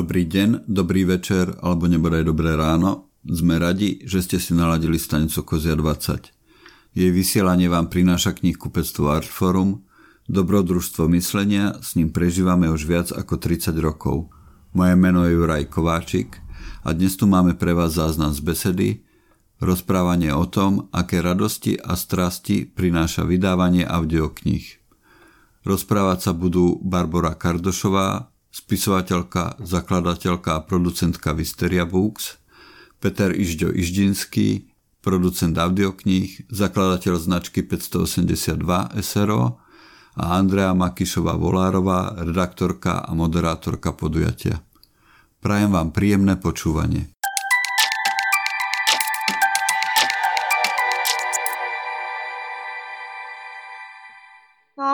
Dobrý deň, dobrý večer alebo nebodaj dobré ráno. Sme radi, že ste si naladili stanicu Kozia 20. Jej vysielanie vám prináša knihkupectvo Artforum, dobrodružstvo myslenia, s ním prežívame už viac ako 30 rokov. Moje meno je Juraj Kováčik a dnes tu máme pre vás záznam z besedy, rozprávanie o tom, aké radosti a strasti prináša vydávanie audiokníh. Rozprávať sa budú Barbara Kardošová, spisovateľka, zakladateľka a producentka Visteria Books, Peter Ižďo Iždinský, producent audiokníh, zakladateľ značky 582 SRO a Andrea Makišová Volárová, redaktorka a moderátorka podujatia. Prajem vám príjemné počúvanie.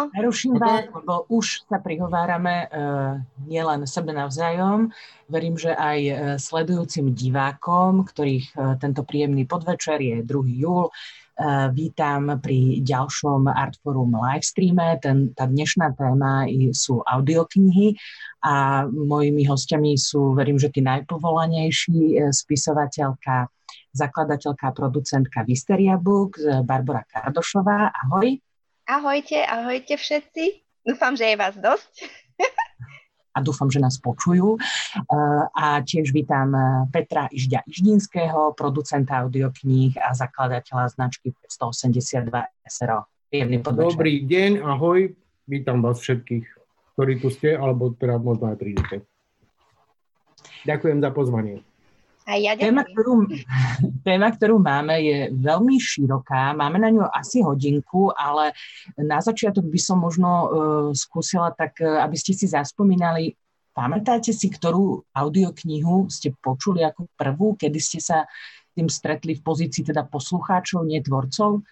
Neruším vás, lebo už sa prihovárame uh, nielen sebe navzájom, verím, že aj uh, sledujúcim divákom, ktorých uh, tento príjemný podvečer je 2. júl. Uh, vítam pri ďalšom Artforum livestreame. Ten, tá dnešná téma sú audioknihy a mojimi hostiami sú, verím, že tí najpovolanejší spisovateľka, zakladateľka a producentka Visteria Book, Barbara Kardošová. Ahoj. Ahojte, ahojte všetci. Dúfam, že je vás dosť. a dúfam, že nás počujú. Eh, a tiež vítam eh, Petra Ižďa Iždinského, producenta audiokníh a zakladateľa značky 182 SRO. Príjemný podvečer. Dobrý deň, ahoj. Vítam vás všetkých, ktorí tu ste, alebo teda možno aj prídete. Ďakujem za pozvanie. A ja téma, ktorú, téma, ktorú máme, je veľmi široká. Máme na ňu asi hodinku, ale na začiatok by som možno uh, skúsila tak, uh, aby ste si zaspomínali, pamätáte si, ktorú audioknihu ste počuli ako prvú, kedy ste sa tým stretli v pozícii teda poslucháčov, nie tvorcov?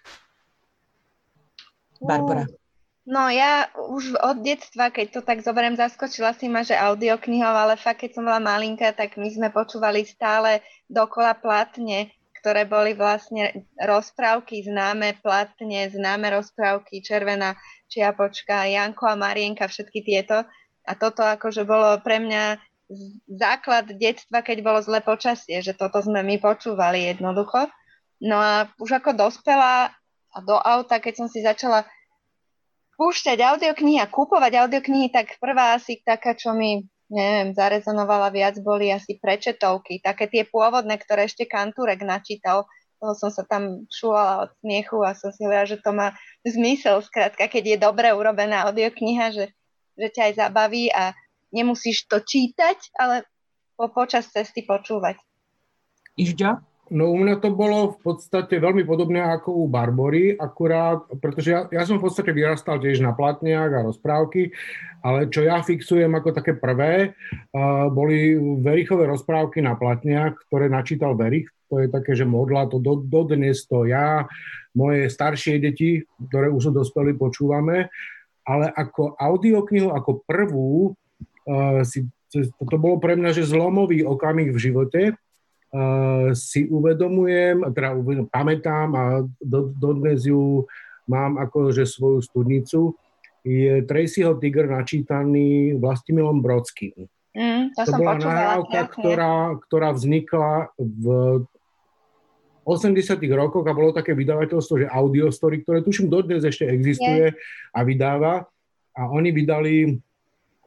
Barbara. Uh. No ja už od detstva, keď to tak zoberiem, zaskočila si ma, že audioknihov, ale fakt, keď som bola malinká, tak my sme počúvali stále dokola platne, ktoré boli vlastne rozprávky, známe platne, známe rozprávky, Červená čiapočka, Janko a Marienka, všetky tieto. A toto akože bolo pre mňa základ detstva, keď bolo zle počasie, že toto sme my počúvali jednoducho. No a už ako dospela a do auta, keď som si začala púšťať audioknihy a kúpovať audioknihy, tak prvá asi taká, čo mi neviem, zarezonovala viac, boli asi prečetovky, také tie pôvodné, ktoré ešte Kantúrek načítal. Toho som sa tam šulala od smiechu a som si hovorila, že to má zmysel, skrátka, keď je dobre urobená audiokniha, že, že ťa aj zabaví a nemusíš to čítať, ale po, počas cesty počúvať. Ižďa? No u mňa to bolo v podstate veľmi podobné ako u Barbory, akurát, pretože ja, ja som v podstate vyrastal tiež na platniach a rozprávky, ale čo ja fixujem ako také prvé, uh, boli Verichové rozprávky na platniach, ktoré načítal Verich, to je také, že modla, to do, dodnes to ja, moje staršie deti, ktoré už sú dospeli, počúvame, ale ako audioknihu, ako prvú, uh, si, to, to bolo pre mňa, že zlomový okamih v živote, si uvedomujem, teda uvedom, pamätám a do, dodnes ju mám ako že svoju studnicu, je Tracyho Tiger načítaný Vlastimilom Brodským. Mm, to, to bola nahrávka, ktorá, ktorá vznikla v 80 rokoch a bolo také vydavateľstvo, že Audiostory, ktoré tuším dodnes ešte existuje yeah. a vydáva. A oni vydali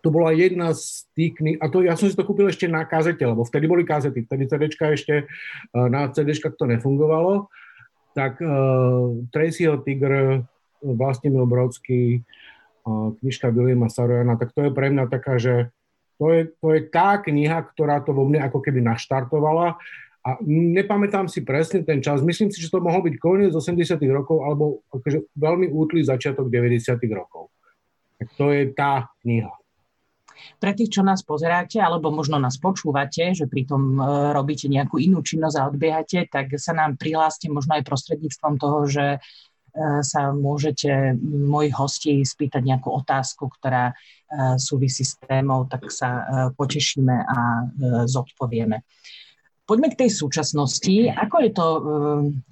to bola jedna z tých kníh, a to ja som si to kúpil ešte na kazete, lebo vtedy boli kazety, vtedy CDčka ešte, eh, na CDčkách to nefungovalo, tak uh, Tracyho Tigr, vlastne Mil Brodsky, uh, knižka Williama Sarojana, tak to je pre mňa taká, že to je, to je tá kniha, ktorá to vo mne ako keby naštartovala a nepamätám si presne ten čas. Myslím si, že to mohol byť koniec 80 rokov alebo akože veľmi útlý začiatok 90 rokov. Tak to je tá kniha. Pre tých, čo nás pozeráte, alebo možno nás počúvate, že pritom e, robíte nejakú inú činnosť a odbiehate, tak sa nám prihláste možno aj prostredníctvom toho, že e, sa môžete mojich hostí spýtať nejakú otázku, ktorá e, súvisí s témou, tak sa potešíme a zodpovieme. Poďme k tej súčasnosti. Ako, je to,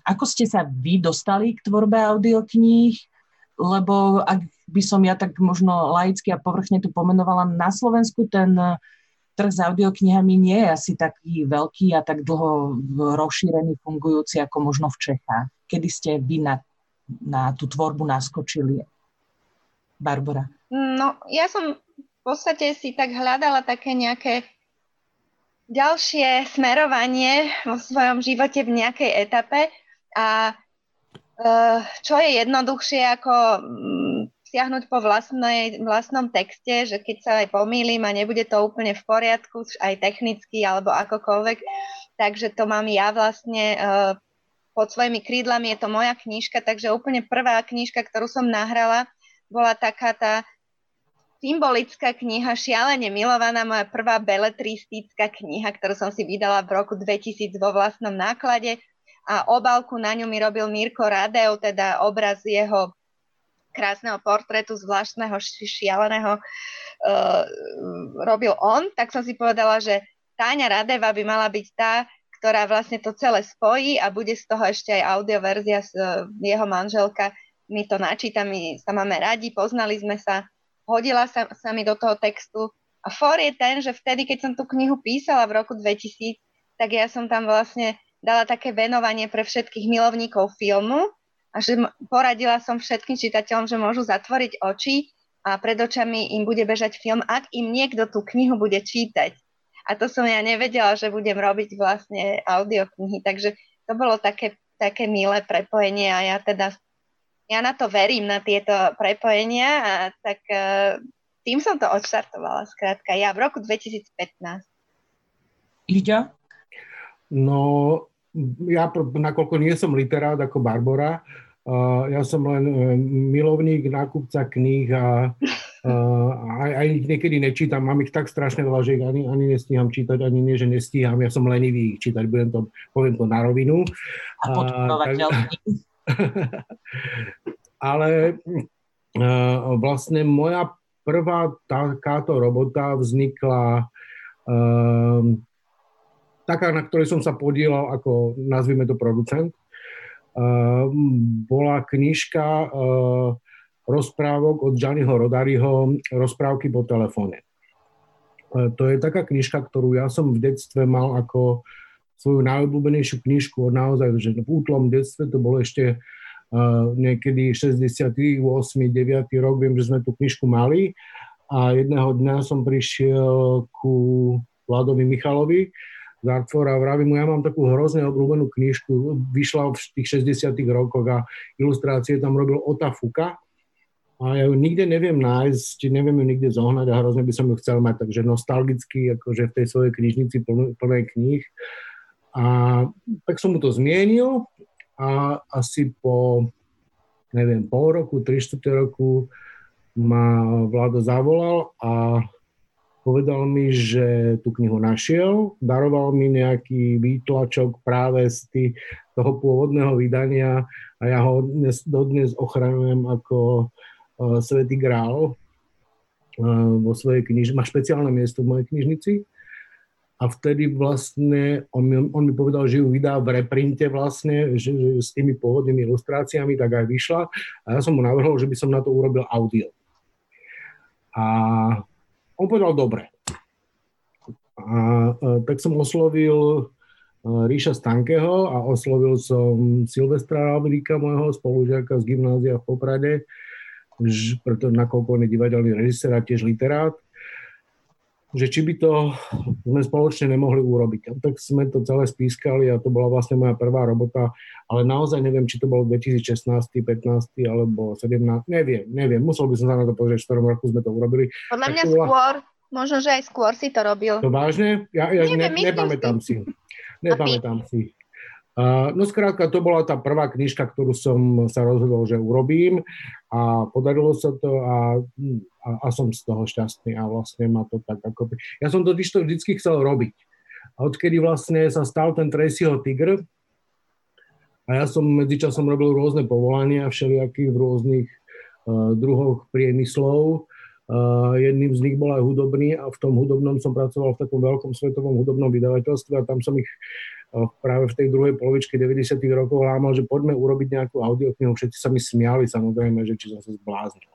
ako ste sa vy dostali k tvorbe audiokníh? Lebo ak by som ja tak možno laicky a povrchne tu pomenovala, na Slovensku ten trh s audioknihami nie je asi taký veľký a tak dlho rozšírený, fungujúci ako možno v Čechách. Kedy ste vy na, na tú tvorbu naskočili? Barbara. No, ja som v podstate si tak hľadala také nejaké ďalšie smerovanie vo svojom živote v nejakej etape a uh, čo je jednoduchšie ako um, siahnuť po vlastnej, vlastnom texte, že keď sa aj pomýlim a nebude to úplne v poriadku, aj technicky alebo akokoľvek, takže to mám ja vlastne uh, pod svojimi krídlami, je to moja knižka, takže úplne prvá knižka, ktorú som nahrala, bola taká tá symbolická kniha, šialene milovaná, moja prvá beletristická kniha, ktorú som si vydala v roku 2000 vo vlastnom náklade. A obálku na ňu mi robil Mirko Radeu, teda obraz jeho krásneho portrétu zvláštneho, šialeného uh, robil on, tak som si povedala, že Táňa Radeva by mala byť tá, ktorá vlastne to celé spojí a bude z toho ešte aj audioverzia uh, jeho manželka. My to načíta, my sa máme radi, poznali sme sa hodila sa, sa mi do toho textu. A for je ten, že vtedy, keď som tú knihu písala v roku 2000, tak ja som tam vlastne dala také venovanie pre všetkých milovníkov filmu a že poradila som všetkým čitateľom, že môžu zatvoriť oči a pred očami im bude bežať film, ak im niekto tú knihu bude čítať. A to som ja nevedela, že budem robiť vlastne audioknihy, takže to bolo také, také milé prepojenie a ja teda ja na to verím, na tieto prepojenia a tak uh, tým som to odštartovala, skrátka, ja v roku 2015. Ľudia? No, ja, nakoľko nie som literát ako Barbara, uh, ja som len uh, milovník, nákupca kníh a uh, aj, aj ich niekedy nečítam. Mám ich tak strašne veľa, že ich ani, ani nestíham čítať, ani nie, že nestíham. Ja som lenivý ich čítať, budem to, poviem to na rovinu. A podporovateľ Ale uh, vlastne moja prvá takáto robota vznikla taká, na ktorej som sa podielal ako, nazvime to, producent. Uh, bola knižka uh, rozprávok od Gianniho Rodariho Rozprávky po telefóne. Uh, to je taká knižka, ktorú ja som v detstve mal ako svoju najobľúbenejšiu knižku od naozaj, že v útlom detstve to bolo ešte uh, niekedy 68. 9. rok, viem, že sme tú knižku mali a jedného dňa som prišiel ku Vladovi Michalovi z Artfora a vravím mu, ja mám takú hrozne obľúbenú knižku, vyšla v tých 60 rokoch a ilustrácie tam robil Ota Fuka, a ja ju nikde neviem nájsť, neviem ju nikde zohnať a hrozne by som ju chcel mať, takže nostalgicky, akože v tej svojej knižnici plnej kníh. A tak som mu to zmienil a asi po, neviem, pol roku, tri roku ma Vlado zavolal a povedal mi, že tú knihu našiel, daroval mi nejaký výtlačok práve z tý, toho pôvodného vydania a ja ho dnes, dodnes ochraňujem ako uh, Svetý grál uh, vo svojej knižnici. Má špeciálne miesto v mojej knižnici a vtedy vlastne on mi, on mi povedal, že ju vydá v reprinte vlastne, že, že s tými pôvodnými ilustráciami, tak aj vyšla a ja som mu navrhol, že by som na to urobil audio. A on povedal, dobre. A, a tak som oslovil Ríša Stankeho a oslovil som Silvestra Ravlíka, môjho spolužiaka z gymnázia v Poprade, preto nakoľko on je divadelný režisér a tiež literát že či by to sme spoločne nemohli urobiť. A tak sme to celé spískali a to bola vlastne moja prvá robota, ale naozaj neviem, či to bolo 2016, 15 alebo 17, neviem, neviem, musel by som sa na to pozrieť, v ktorom roku sme to urobili. Podľa mňa bola... skôr, možno, že aj skôr si to robil. To vážne? Ja, ja neviem, ne, nepamätám si. Nepamätám si. No skrátka, to bola tá prvá knižka, ktorú som sa rozhodol, že urobím a podarilo sa to a, a, a som z toho šťastný a vlastne ma to tak ako... Ja som to vždycky chcel robiť. A odkedy vlastne sa stal ten Tracyho Tigr a ja som medzičasom robil rôzne povolania všelijakých v rôznych uh, druhoch priemyslov, Uh, jedným z nich bol aj hudobný a v tom hudobnom som pracoval v takom veľkom svetovom hudobnom vydavateľstve a tam som ich práve v tej druhej polovičke 90. rokov lámal, že poďme urobiť nejakú audioknihu. Všetci sa mi smiali samozrejme, že či som sa zbláznil.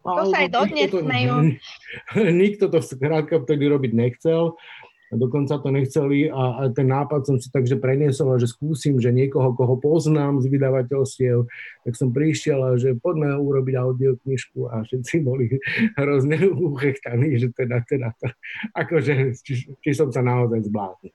To sa aj dodnes smejú. Nikto to skrátka vtedy robiť nechcel dokonca to nechceli a, a ten nápad som si takže preniesol, že skúsim, že niekoho, koho poznám z vydavateľstiev, tak som prišiel a že poďme urobiť audioknižku a všetci boli hrozne uchechtaní, že teda, teda, to, akože, či, či som sa naozaj zbláznil.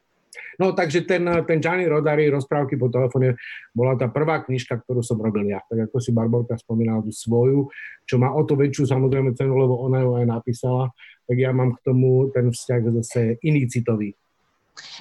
No takže ten, ten Gianni Rodari, rozprávky po telefóne, bola tá prvá knižka, ktorú som robil ja. Tak ako si Barborka spomínala tú svoju, čo má o to väčšiu samozrejme cenu, lebo ona ju aj napísala, tak ja mám k tomu ten vzťah zase iný citový.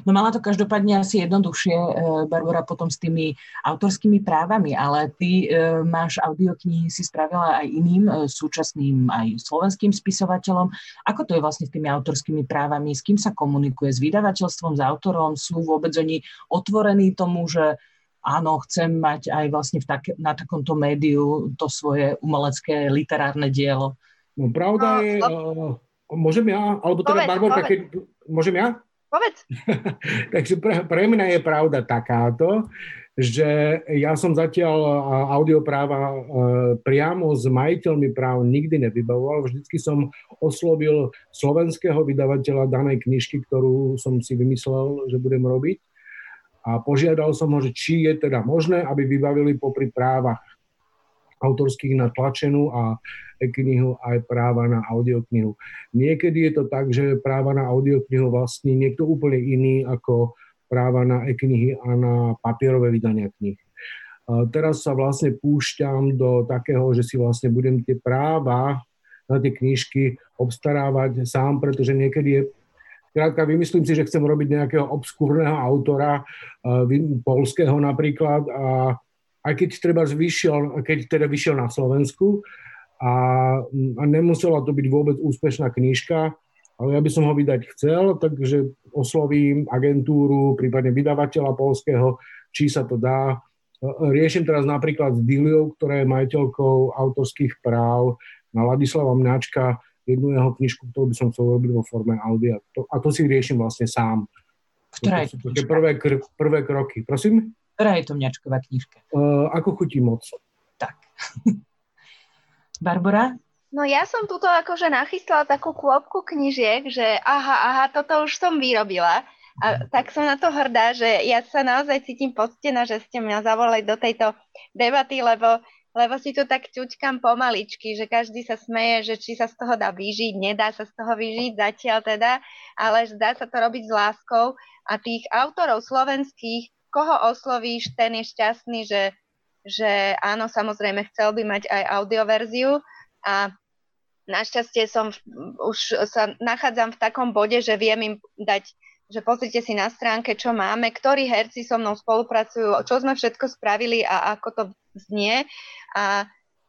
No mala to každopádne asi jednoduchšie, e, Barbara, potom s tými autorskými právami, ale ty e, máš audioknihy si spravila aj iným e, súčasným aj slovenským spisovateľom. Ako to je vlastne s tými autorskými právami? S kým sa komunikuje? S vydavateľstvom, s autorom? Sú vôbec oni otvorení tomu, že áno, chcem mať aj vlastne v tak, na takomto médiu to svoje umelecké literárne dielo? No pravda no, je... Uh, môžem ja? Alebo teda Barborka, keď... Môžem ja? Povedz. Takže pre, pre mňa je pravda takáto, že ja som zatiaľ audiopráva priamo s majiteľmi práv nikdy nevybavoval. Vždycky som oslovil slovenského vydavateľa danej knižky, ktorú som si vymyslel, že budem robiť. A požiadal som ho, že či je teda možné, aby vybavili popri právach autorských na tlačenú a e-knihu aj práva na audioknihu. Niekedy je to tak, že práva na audioknihu vlastní niekto úplne iný ako práva na e-knihy a na papierové vydania knih. Teraz sa vlastne púšťam do takého, že si vlastne budem tie práva na tie knižky obstarávať sám, pretože niekedy je Krátka, vymyslím si, že chcem robiť nejakého obskúrneho autora, polského napríklad, a aj keď treba vyšiel, keď teda vyšiel na Slovensku a, a nemusela to byť vôbec úspešná knižka, ale ja by som ho vydať chcel, takže oslovím agentúru, prípadne vydavateľa polského, či sa to dá. Riešim teraz napríklad s Diliou, ktorá je majiteľkou autorských práv na Ladislava Mňačka, jednu jeho knižku, ktorú by som chcel robiť vo forme audia. To, a to si riešim vlastne sám. Ktorá je to sú prvé, prvé kroky. Prosím? Ktorá je to mňačková knižka? Uh, ako chutí moc. Tak. Barbara? No ja som tuto akože nachystala takú kôpku knižiek, že aha, aha, toto už som vyrobila. A mhm. tak som na to hrdá, že ja sa naozaj cítim poctená, že ste mňa zavolali do tejto debaty, lebo, lebo si tu tak ťuťkam pomaličky, že každý sa smeje, že či sa z toho dá vyžiť, nedá sa z toho vyžiť zatiaľ teda, ale dá sa to robiť s láskou. A tých autorov slovenských koho oslovíš, ten je šťastný, že, že áno, samozrejme chcel by mať aj audioverziu a našťastie som už sa nachádzam v takom bode, že viem im dať že pozrite si na stránke, čo máme, ktorí herci so mnou spolupracujú, čo sme všetko spravili a ako to znie. A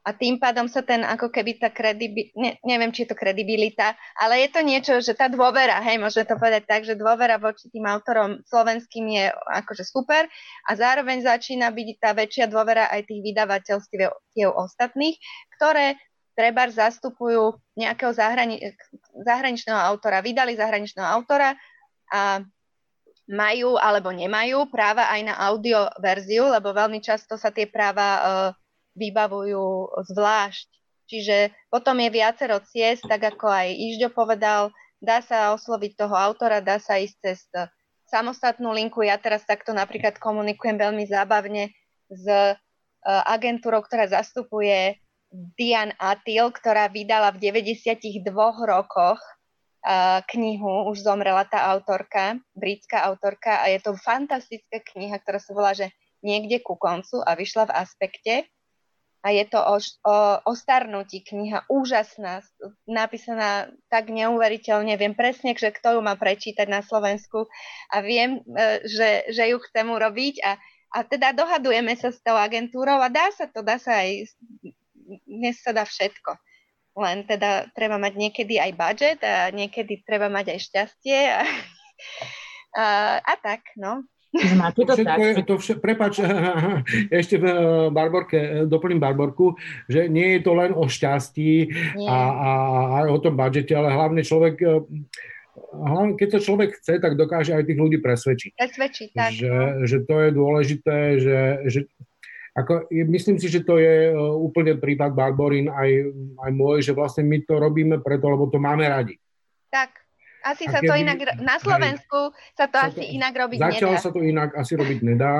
a tým pádom sa ten ako keby tá kredibilita, ne, neviem, či je to kredibilita, ale je to niečo, že tá dôvera, hej, môžeme to povedať tak, že dôvera voči tým autorom slovenským je akože super a zároveň začína byť tá väčšia dôvera aj tých vydavateľstiev ostatných, ktoré treba zastupujú nejakého zahrani- zahraničného autora, vydali zahraničného autora a majú alebo nemajú práva aj na audio verziu, lebo veľmi často sa tie práva uh, vybavujú zvlášť. Čiže potom je viacero ciest, tak ako aj Ižďo povedal, dá sa osloviť toho autora, dá sa ísť cez samostatnú linku. Ja teraz takto napríklad komunikujem veľmi zábavne s e, agentúrou, ktorá zastupuje Dian Atil, ktorá vydala v 92 rokoch e, knihu, už zomrela tá autorka, britská autorka a je to fantastická kniha, ktorá sa volá, že niekde ku koncu a vyšla v aspekte a je to o, o, o starnutí kniha, úžasná, napísaná tak neuveriteľne, viem presne, že kto ju má prečítať na Slovensku. A viem, e, že, že ju chcem urobiť. A, a teda dohadujeme sa s tou agentúrou a dá sa to, dá sa aj, dnes sa dá všetko. Len teda treba mať niekedy aj budget a niekedy treba mať aj šťastie. A, a, a tak, no. Máte to, všetko tak? Je, to vše, prepač, ešte v Barborke, doplním Barborku, že nie je to len o šťastí a, a, a o tom budžete, ale hlavne človek hlavne keď to človek chce, tak dokáže aj tých ľudí presvedčiť. Presvedčiť, tak. Že, no. že to je dôležité, že, že Ako, myslím si, že to je úplne prípad Barborín aj, aj môj, že vlastne my to robíme preto, lebo to máme radi. Tak, asi a sa keby, to inak, na Slovensku hej, sa to sa asi to, inak robiť začalo nedá. sa to inak asi robiť nedá.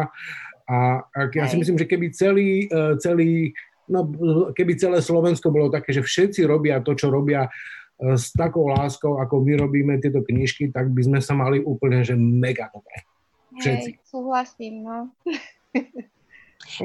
A, a ja si myslím, že keby celý, uh, celý, no, keby celé Slovensko bolo také, že všetci robia to, čo robia uh, s takou láskou, ako my robíme tieto knižky, tak by sme sa mali úplne, že mega dobre. Všetci. Hej, súhlasím, no.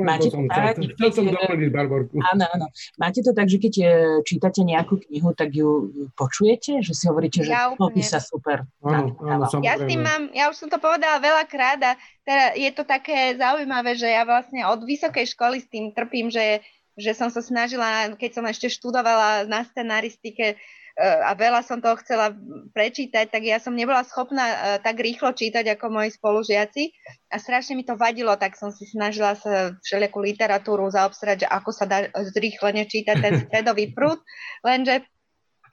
Máte to, tak, chcel som doplniť Barborku. Áno, áno. Máte to tak, že keď e, čítate nejakú knihu, tak ju počujete? Že si hovoríte, že ja to sa super. Áno, áno, ja, s tým mám, ja už som to povedala veľakrát a teda je to také zaujímavé, že ja vlastne od vysokej školy s tým trpím, že že som sa snažila, keď som ešte študovala na scenaristike, Eh, a veľa som toho chcela prečítať, tak ja som nebola schopná eh, tak rýchlo čítať ako moji spolužiaci a strašne mi to vadilo, tak som si snažila sa všelijakú literatúru zaobstarať, že ako sa dá zrýchlene čítať ten stredový prúd, lenže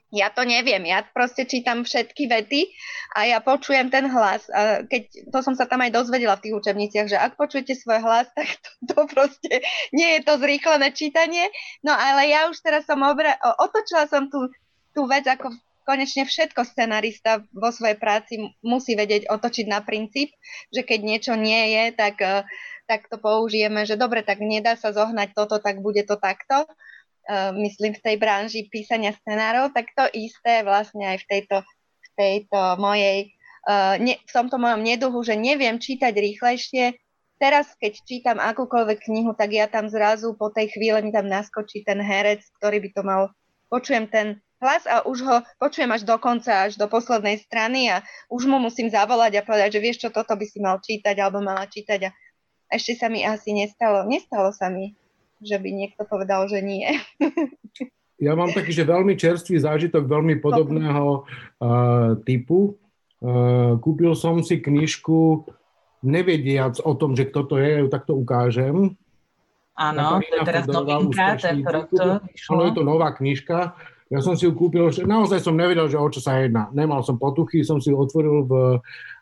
ja to neviem, ja proste čítam všetky vety a ja počujem ten hlas. A keď, to som sa tam aj dozvedela v tých učebniciach, že ak počujete svoj hlas, tak to, to proste nie je to zrýchlené čítanie. No ale ja už teraz som obra- otočila som tú tú vec, ako konečne všetko scenarista vo svojej práci musí vedieť otočiť na princíp, že keď niečo nie je, tak, eh, tak to použijeme, že dobre, tak nedá sa zohnať toto, tak bude to takto. Eh, myslím v tej branži písania scenárov, tak to isté vlastne aj v tejto, v tejto mojej, eh, v tomto mojom neduhu, že neviem čítať rýchlejšie, teraz, keď čítam akúkoľvek knihu, tak ja tam zrazu po tej chvíli mi tam naskočí ten herec, ktorý by to mal, počujem ten hlas a už ho počujem až do konca, až do poslednej strany a už mu musím zavolať a povedať, že vieš čo, toto by si mal čítať alebo mala čítať a ešte sa mi asi nestalo. Nestalo sa mi, že by niekto povedal, že nie. ja mám taký, že veľmi čerstvý zážitok veľmi podobného uh, typu. Uh, kúpil som si knižku nevediac o tom, že kto to je, tak to ukážem. Áno, to je teraz novinka, to Áno, je to nová knižka ja som si ju kúpil, naozaj som nevedel, že o čo sa jedná. Nemal som potuchy, som si ju otvoril v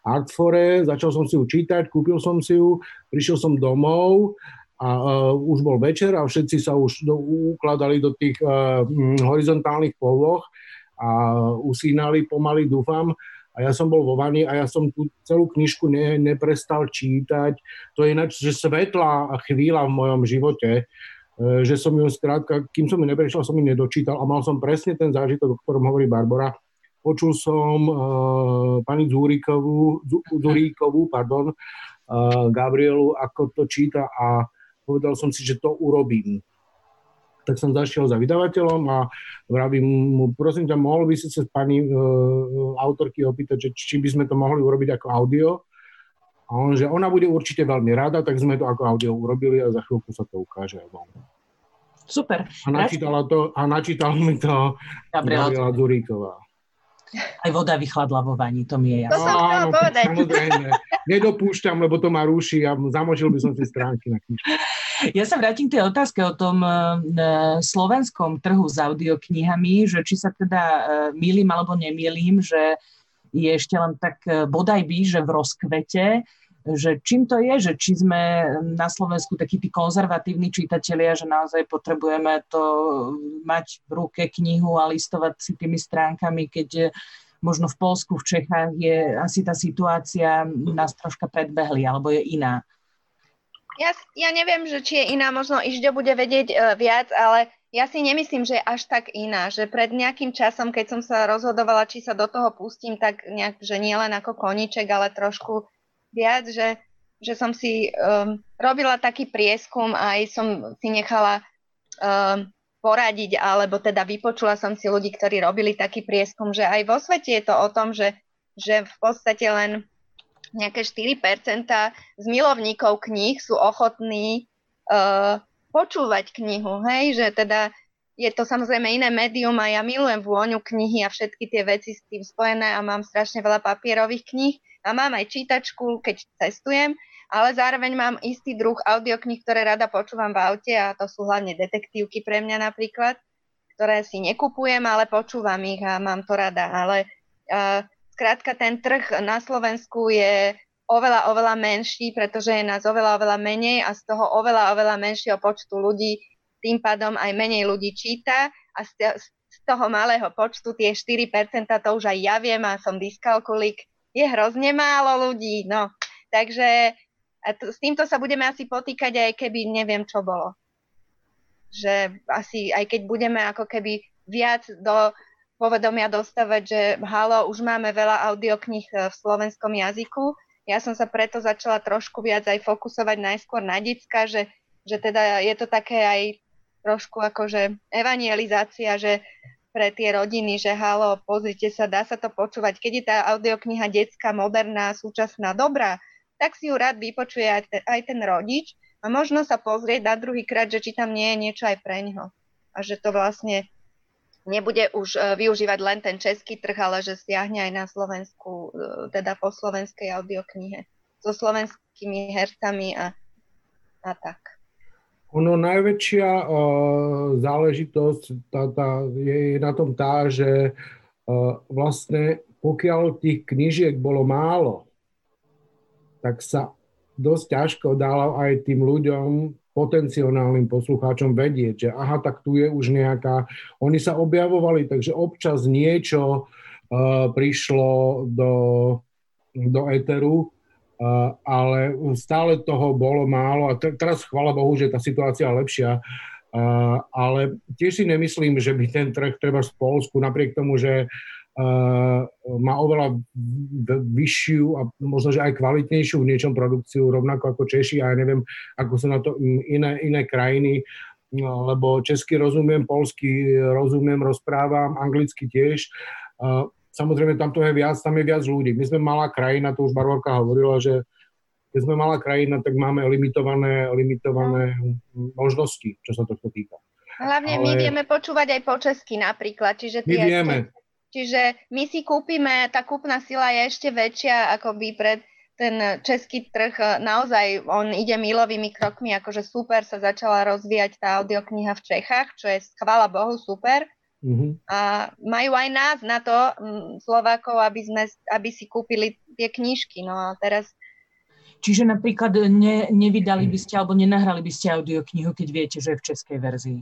Artfore, začal som si ju čítať, kúpil som si ju, prišiel som domov a uh, už bol večer a všetci sa už do, ukladali do tých uh, horizontálnych poloh a usínali pomaly, dúfam. A ja som bol vo vani a ja som tú celú knižku ne, neprestal čítať. To je ináč, že svetlá chvíľa v mojom živote, E, že som ju skrátka, kým som ju neprešiel, som ju nedočítal a mal som presne ten zážitok, o ktorom hovorí Barbara. Počul som uh, pani Zúrikovú, pardon, uh, Gabrielu, ako to číta a povedal som si, že to urobím. Tak som zašiel za vydavateľom a vravím mu, prosím ťa, mohol by si sa pani uh, autorky opýtať, že či by sme to mohli urobiť ako audio. A on, že ona bude určite veľmi rada, tak sme to ako audio urobili a za chvíľku sa to ukáže. Super. A načítala, to, a načítala mi to Gabriela, Duríková. Aj voda vychladla vo vani, to mi je jasné. To som Áno, povedať. Samozrejme. Nedopúšťam, lebo to ma ruší a zamožil by som si stránky na knižku. Ja sa vrátim k tej otázke o tom e, slovenskom trhu s audioknihami, že či sa teda e, milím alebo nemýlim, že je ešte len tak e, bodaj by, že v rozkvete, že čím to je, že či sme na Slovensku takí tí konzervatívni čitatelia, že naozaj potrebujeme to mať v ruke knihu a listovať si tými stránkami, keď možno v Polsku, v Čechách je asi tá situácia nás troška predbehli, alebo je iná. Ja, ja neviem, že či je iná, možno Ižďo bude vedieť uh, viac, ale ja si nemyslím, že je až tak iná, že pred nejakým časom, keď som sa rozhodovala, či sa do toho pustím, tak nejak, že nie len ako koniček, ale trošku viac, že, že som si um, robila taký prieskum a aj som si nechala um, poradiť, alebo teda vypočula som si ľudí, ktorí robili taký prieskum, že aj vo svete je to o tom, že, že v podstate len nejaké 4% z milovníkov kníh sú ochotní uh, počúvať knihu, hej, že teda je to samozrejme iné médium a ja milujem vôňu knihy a všetky tie veci s tým spojené a mám strašne veľa papierových kníh a mám aj čítačku, keď cestujem, ale zároveň mám istý druh audiokníh, ktoré rada počúvam v aute a to sú hlavne detektívky pre mňa napríklad, ktoré si nekupujem, ale počúvam ich a mám to rada. Ale uh, skrátka ten trh na Slovensku je oveľa, oveľa menší, pretože je nás oveľa, oveľa menej a z toho oveľa, oveľa menšieho počtu ľudí tým pádom aj menej ľudí číta a z, toho malého počtu tie 4% to už aj ja viem a som dyskalkulik, je hrozne málo ľudí, no. Takže t- s týmto sa budeme asi potýkať aj keby neviem čo bolo. Že asi aj keď budeme ako keby viac do povedomia dostávať, že halo, už máme veľa audiokníh v slovenskom jazyku, ja som sa preto začala trošku viac aj fokusovať najskôr na decka, že, že teda je to také aj trošku akože evangelizácia, že pre tie rodiny, že halo, pozrite sa, dá sa to počúvať. Keď je tá audiokniha detská, moderná, súčasná, dobrá, tak si ju rád vypočuje aj ten, aj ten rodič a možno sa pozrieť na druhý krát, že či tam nie je niečo aj pre ňo. A že to vlastne nebude už e, využívať len ten český trh, ale že stiahne aj na Slovensku, e, teda po slovenskej audioknihe so slovenskými hercami a, a tak. Ono najväčšia uh, záležitosť tá, tá, je na tom tá, že uh, vlastne pokiaľ tých knižiek bolo málo, tak sa dosť ťažko dalo aj tým ľuďom potenciálnym poslucháčom vedieť, že aha, tak tu je už nejaká... Oni sa objavovali, takže občas niečo uh, prišlo do, do Eteru, uh, ale stále toho bolo málo a te, teraz chvala Bohu, že tá situácia je lepšia, uh, ale tiež si nemyslím, že by ten trh treba v Polsku, napriek tomu, že Uh, má oveľa vyššiu a možno, že aj kvalitnejšiu v niečom produkciu, rovnako ako Češi a ja neviem, ako sú na to iné, iné krajiny, no, lebo česky rozumiem, polsky rozumiem, rozprávam, anglicky tiež. Uh, samozrejme, tam to je viac, tam je viac ľudí. My sme malá krajina, to už Barborka hovorila, že keď sme malá krajina, tak máme limitované, limitované možnosti, čo sa tohto týka. Hlavne Ale... my vieme počúvať aj po česky napríklad. Čiže my vieme, Čiže my si kúpime, tá kúpna sila je ešte väčšia ako by pred ten český trh. Naozaj on ide milovými krokmi, akože super sa začala rozvíjať tá audiokniha v Čechách, čo je chvála Bohu super. Mm-hmm. A majú aj nás na to, m, Slovákov, aby, sme, aby si kúpili tie knižky. No a teraz Čiže napríklad ne, nevydali by ste alebo nenahrali by ste audioknihu, keď viete, že je v českej verzii?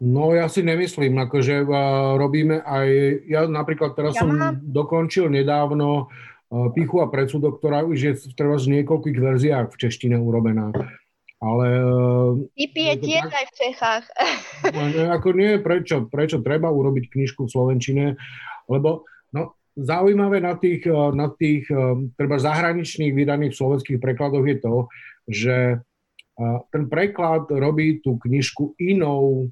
No ja si nemyslím, akože uh, robíme aj, ja napríklad teraz ja som mám... dokončil nedávno uh, Pichu a predsudok, ktorá už je treba v niekoľkých verziách v češtine urobená. Ale... Typy je tiež aj v Čechách. No, ne, ako nie, prečo, prečo treba urobiť knižku v Slovenčine, lebo no, zaujímavé na tých, na tých treba zahraničných vydaných slovenských prekladoch je to, že ten preklad robí tú knižku inou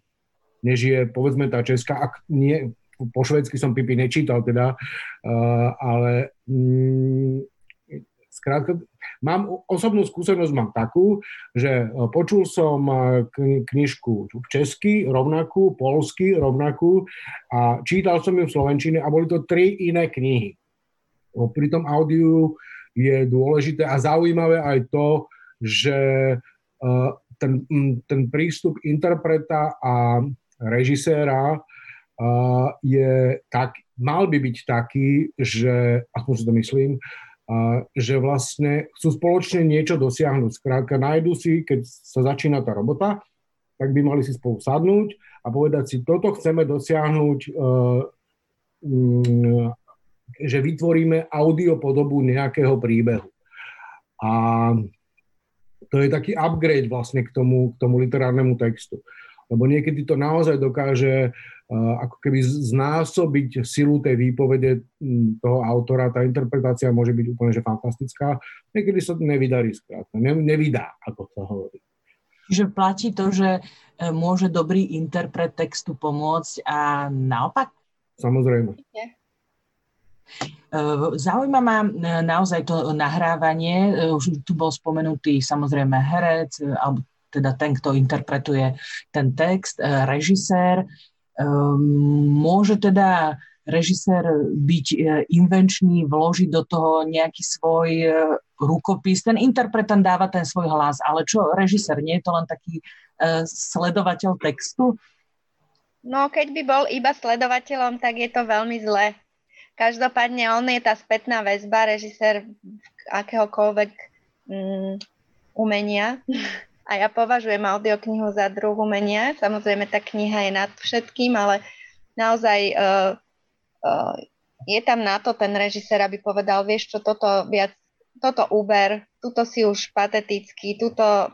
než je povedzme tá česká, ak nie, po švedsky som Pipi nečítal teda, uh, ale mm, skrátka, mám osobnú skúsenosť mám takú, že počul som knižku v česky rovnakú, polsky rovnakú a čítal som ju v slovenčine a boli to tri iné knihy. Pri tom audiu je dôležité a zaujímavé aj to, že ten, ten prístup interpreta a režiséra je tak, mal by byť taký, že, aspoň si to myslím, že vlastne chcú spoločne niečo dosiahnuť. Skrátka, nájdu si, keď sa začína tá robota, tak by mali si spolu sadnúť a povedať si, toto chceme dosiahnuť, e, mm, že vytvoríme audiopodobu nejakého príbehu. A to je taký upgrade vlastne k tomu, k tomu literárnemu textu lebo niekedy to naozaj dokáže uh, ako keby znásobiť silu tej výpovede hm, toho autora, tá interpretácia môže byť úplne že fantastická, niekedy sa nevydarí skrátka, ne, nevydá, ako sa hovorí. Čiže platí to, že e, môže dobrý interpret textu pomôcť a naopak? Samozrejme. E, zaujíma ma naozaj to nahrávanie. Už tu bol spomenutý samozrejme herec, alebo teda ten, kto interpretuje ten text, e, režisér. E, môže teda režisér byť e, invenčný, vložiť do toho nejaký svoj rukopis. Ten interpretant dáva ten svoj hlas, ale čo režisér? Nie je to len taký sledovateľ textu? No, keď by bol iba sledovateľom, tak je to veľmi zlé. každopádne on je tá spätná väzba, režisér akéhokoľvek mm, umenia. A ja považujem audioknihu za druh umenia. Samozrejme, tá kniha je nad všetkým, ale naozaj uh, uh, je tam na to ten režisér, aby povedal, vieš čo, toto viac, toto Uber, tuto si už patetický, tuto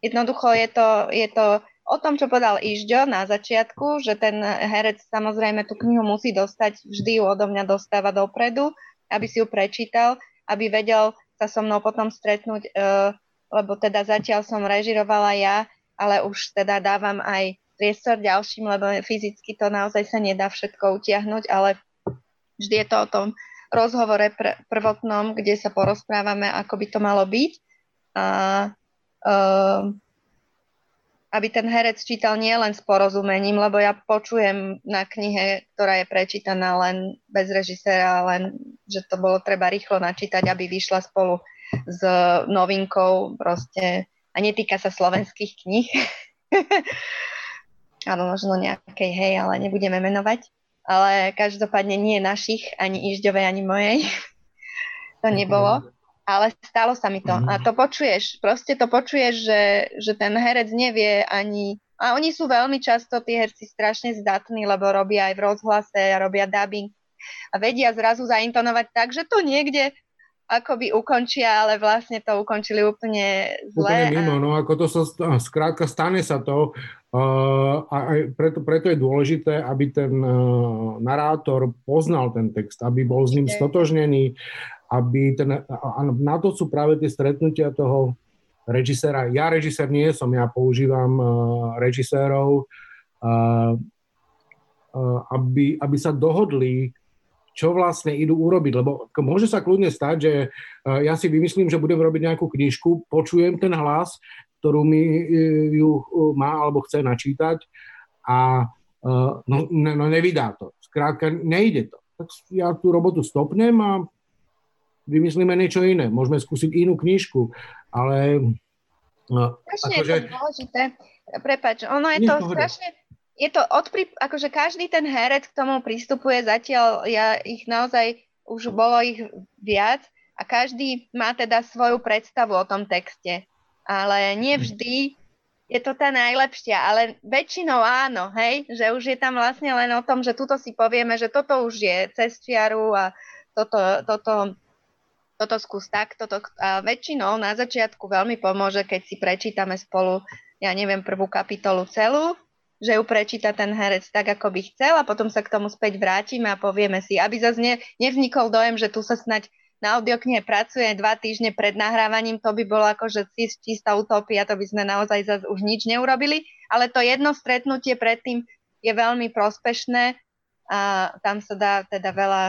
jednoducho je to, je to o tom, čo povedal Ižďo na začiatku, že ten herec samozrejme tú knihu musí dostať, vždy ju odo mňa dostáva dopredu, aby si ju prečítal, aby vedel sa so mnou potom stretnúť, uh, lebo teda zatiaľ som režirovala ja, ale už teda dávam aj priestor ďalším, lebo fyzicky to naozaj sa nedá všetko utiahnuť, ale vždy je to o tom rozhovore pr- prvotnom, kde sa porozprávame, ako by to malo byť. A uh, aby ten herec čítal nie len s porozumením, lebo ja počujem na knihe, ktorá je prečítaná len bez režiséra, len že to bolo treba rýchlo načítať, aby vyšla spolu s novinkou proste a netýka sa slovenských kníh. Áno, možno nejakej, hej, ale nebudeme menovať. Ale každopádne nie našich, ani Ižďovej, ani mojej. to nebolo ale stalo sa mi to. Mm. A to počuješ, proste to počuješ, že, že ten herec nevie ani... A oni sú veľmi často, tí herci, strašne zdatní, lebo robia aj v rozhlase a robia dubbing. A vedia zrazu zaintonovať tak, že to niekde akoby ukončia, ale vlastne to ukončili úplne zle. Úplne mimo, no ako to sa, skrátka stane sa to uh, a aj preto, preto je dôležité, aby ten uh, narátor poznal ten text, aby bol s ním stotožnený, aby ten, a na to sú práve tie stretnutia toho režiséra. Ja režisér nie som, ja používam uh, režisérov, uh, uh, aby, aby sa dohodli, čo vlastne idú urobiť, lebo môže sa kľudne stať, že uh, ja si vymyslím, že budem robiť nejakú knižku, počujem ten hlas, ktorú mi ju má alebo chce načítať a no, ne, no nevydá to. Skrátka, nejde to. Tak ja tú robotu stopnem a vymyslíme niečo iné. Môžeme skúsiť inú knižku, ale... No, strašne akože... je to dôležité. Prepač, ono je to strašne... Je to odpri... akože každý ten herec k tomu pristupuje zatiaľ, ja ich naozaj, už bolo ich viac a každý má teda svoju predstavu o tom texte. Ale nie vždy je to tá najlepšia, ale väčšinou áno, hej, že už je tam vlastne len o tom, že tuto si povieme, že toto už je cez čiaru a toto, toto toto skús tak, toto, a väčšinou na začiatku veľmi pomôže, keď si prečítame spolu, ja neviem, prvú kapitolu celú, že ju prečíta ten herec tak, ako by chcel a potom sa k tomu späť vrátime a povieme si, aby zase ne, nevznikol dojem, že tu sa snať na audioknihe pracuje dva týždne pred nahrávaním, to by bolo akože čistá utopia, to by sme naozaj zase už nič neurobili, ale to jedno stretnutie predtým je veľmi prospešné a tam sa dá teda veľa,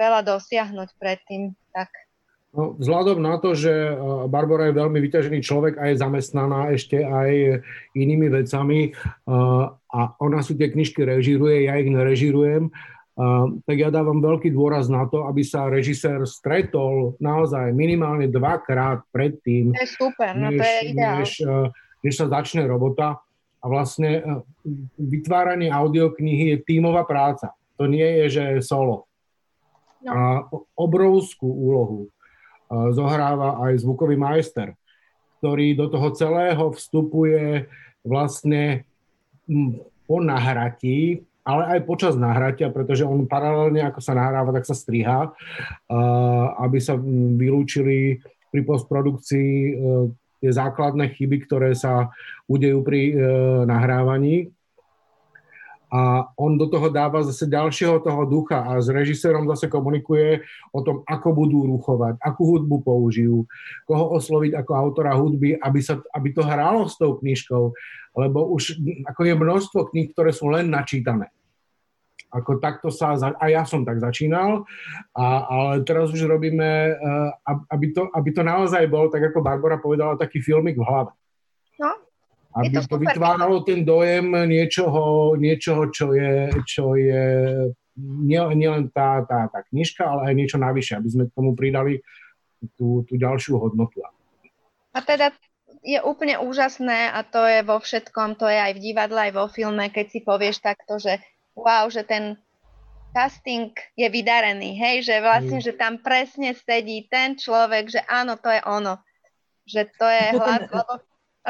veľa dosiahnuť predtým tak. No, vzhľadom na to, že e, Barbara je veľmi vyťažený človek a je zamestnaná ešte aj inými vecami e, a ona si tie knižky režiruje, ja ich nerežirujem, e, tak ja dávam veľký dôraz na to, aby sa režisér stretol naozaj minimálne dvakrát predtým, to je super, než, no to je než, než sa začne robota. A vlastne vytváranie audioknihy je tímová práca. To nie je, že solo. No. A obrovskú úlohu zohráva aj zvukový majster, ktorý do toho celého vstupuje vlastne po nahratí, ale aj počas nahratia, pretože on paralelne, ako sa nahráva, tak sa striha, aby sa vylúčili pri postprodukcii e, tie základné chyby, ktoré sa udejú pri e, nahrávaní a on do toho dáva zase ďalšieho toho ducha a s režisérom zase komunikuje o tom, ako budú ruchovať, akú hudbu použijú, koho osloviť ako autora hudby, aby, sa, aby to hrálo s tou knižkou, lebo už ako je množstvo kníh, ktoré sú len načítané. Ako takto sa, a ja som tak začínal, a, ale teraz už robíme, eh, aby to, aby to naozaj bol, tak ako Barbara povedala, taký filmik v hlave. Aby to, to vytváralo ten dojem niečoho, niečoho čo je, čo je nielen nie tá, tá, tá knižka, ale aj niečo navyše, aby sme k tomu pridali tú, tú ďalšiu hodnotu. A teda je úplne úžasné a to je vo všetkom, to je aj v divadle, aj vo filme, keď si povieš takto, že wow, že ten casting je vydarený, hej, že vlastne, mm. že tam presne sedí ten človek, že áno, to je ono. Že to je hlas, lebo,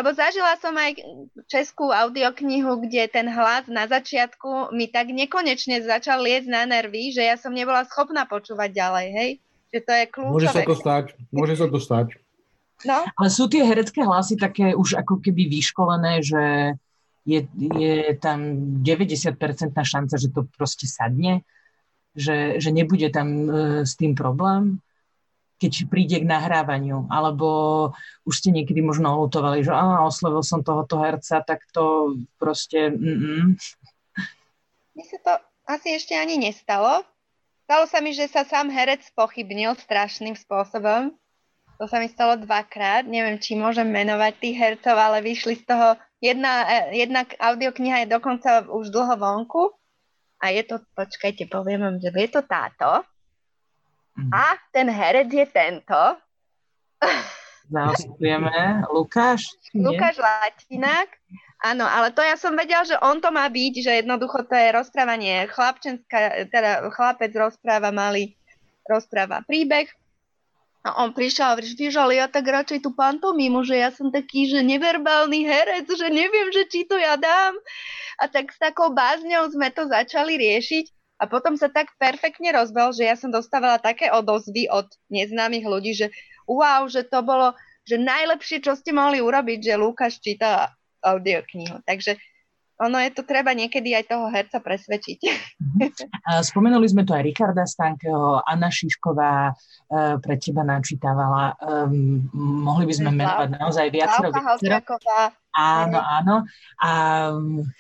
lebo zažila som aj českú audioknihu, kde ten hlas na začiatku mi tak nekonečne začal liecť na nervy, že ja som nebola schopná počúvať ďalej, hej. Že to je kľúčové. Môže sa to stať, môže sa to stať. No. Ale sú tie herecké hlasy také už ako keby vyškolené, že je, je tam 90% šanca, že to proste sadne, že, že nebude tam e, s tým problém, keď príde k nahrávaniu, alebo už ste niekedy možno olutovali, že á, oslovil som tohoto herca, tak to proste... Mne sa to asi ešte ani nestalo. Stalo sa mi, že sa sám herec pochybnil strašným spôsobom. To sa mi stalo dvakrát. Neviem, či môžem menovať tých hercov, ale vyšli z toho Jedna, e, jedna audiokniha je dokonca už dlho vonku a je to, počkajte, poviem vám, že je to táto mm. a ten herec je tento. Zaostujeme. Lukáš? Lukáš Latinák. Áno, ale to ja som vedel, že on to má byť, že jednoducho to je rozprávanie chlapčenská, teda chlapec rozpráva malý, rozpráva príbeh a on prišiel a hovorí, vieš, ale ja tak radšej tú pantomímu, že ja som taký, že neverbálny herec, že neviem, že či to ja dám. A tak s takou bázňou sme to začali riešiť a potom sa tak perfektne rozbel, že ja som dostávala také odozvy od neznámych ľudí, že wow, že to bolo, že najlepšie, čo ste mohli urobiť, že Lukáš číta audioknihu. Takže ono je to treba niekedy aj toho herca presvedčiť. Mhm. Spomenuli sme tu aj Rikarda Stankeho, Anna Šišková e, pre teba načítavala. Um, mohli by sme menovať naozaj viacero. Áno, áno. A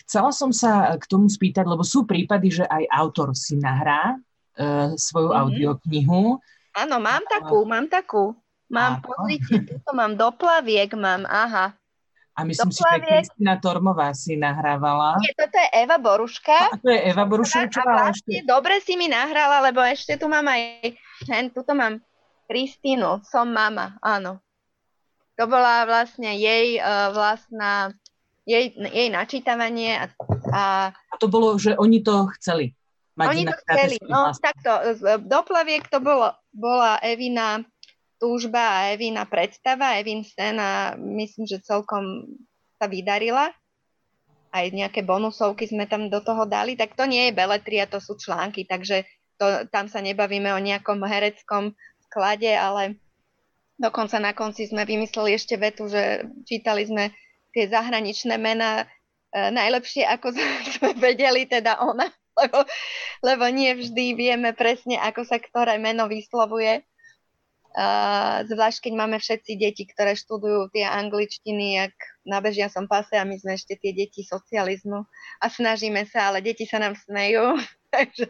chcela som sa k tomu spýtať, lebo sú prípady, že aj autor si nahrá uh, svoju mm-hmm. audioknihu. Áno, mám takú, mám takú. Mám, pozrite, tu mám doplaviek, mám, aha, a myslím si, že Kristina Tormová si nahrávala. Nie, toto je Eva Boruška. A to je Eva Borušovčová. Vlastne ešte... dobre si mi nahrala, lebo ešte tu mám aj, ten, tuto mám Kristínu, som mama, áno. To bola vlastne jej uh, vlastná, jej, jej načítavanie a, a... A to bolo, že oni to chceli. Mať oni to chceli, no takto, doplaviek to bolo, bola Evina túžba a Evina predstava, Evin a myslím, že celkom sa vydarila. Aj nejaké bonusovky sme tam do toho dali, tak to nie je beletria, to sú články, takže to, tam sa nebavíme o nejakom hereckom sklade, ale dokonca na konci sme vymysleli ešte vetu, že čítali sme tie zahraničné mená e, najlepšie, ako sme vedeli, teda ona, lebo, lebo nie vždy vieme presne, ako sa ktoré meno vyslovuje. Uh, zvlášť keď máme všetci deti, ktoré študujú tie angličtiny, jak na bežiacom pase a my sme ešte tie deti socializmu a snažíme sa, ale deti sa nám smejú. takže,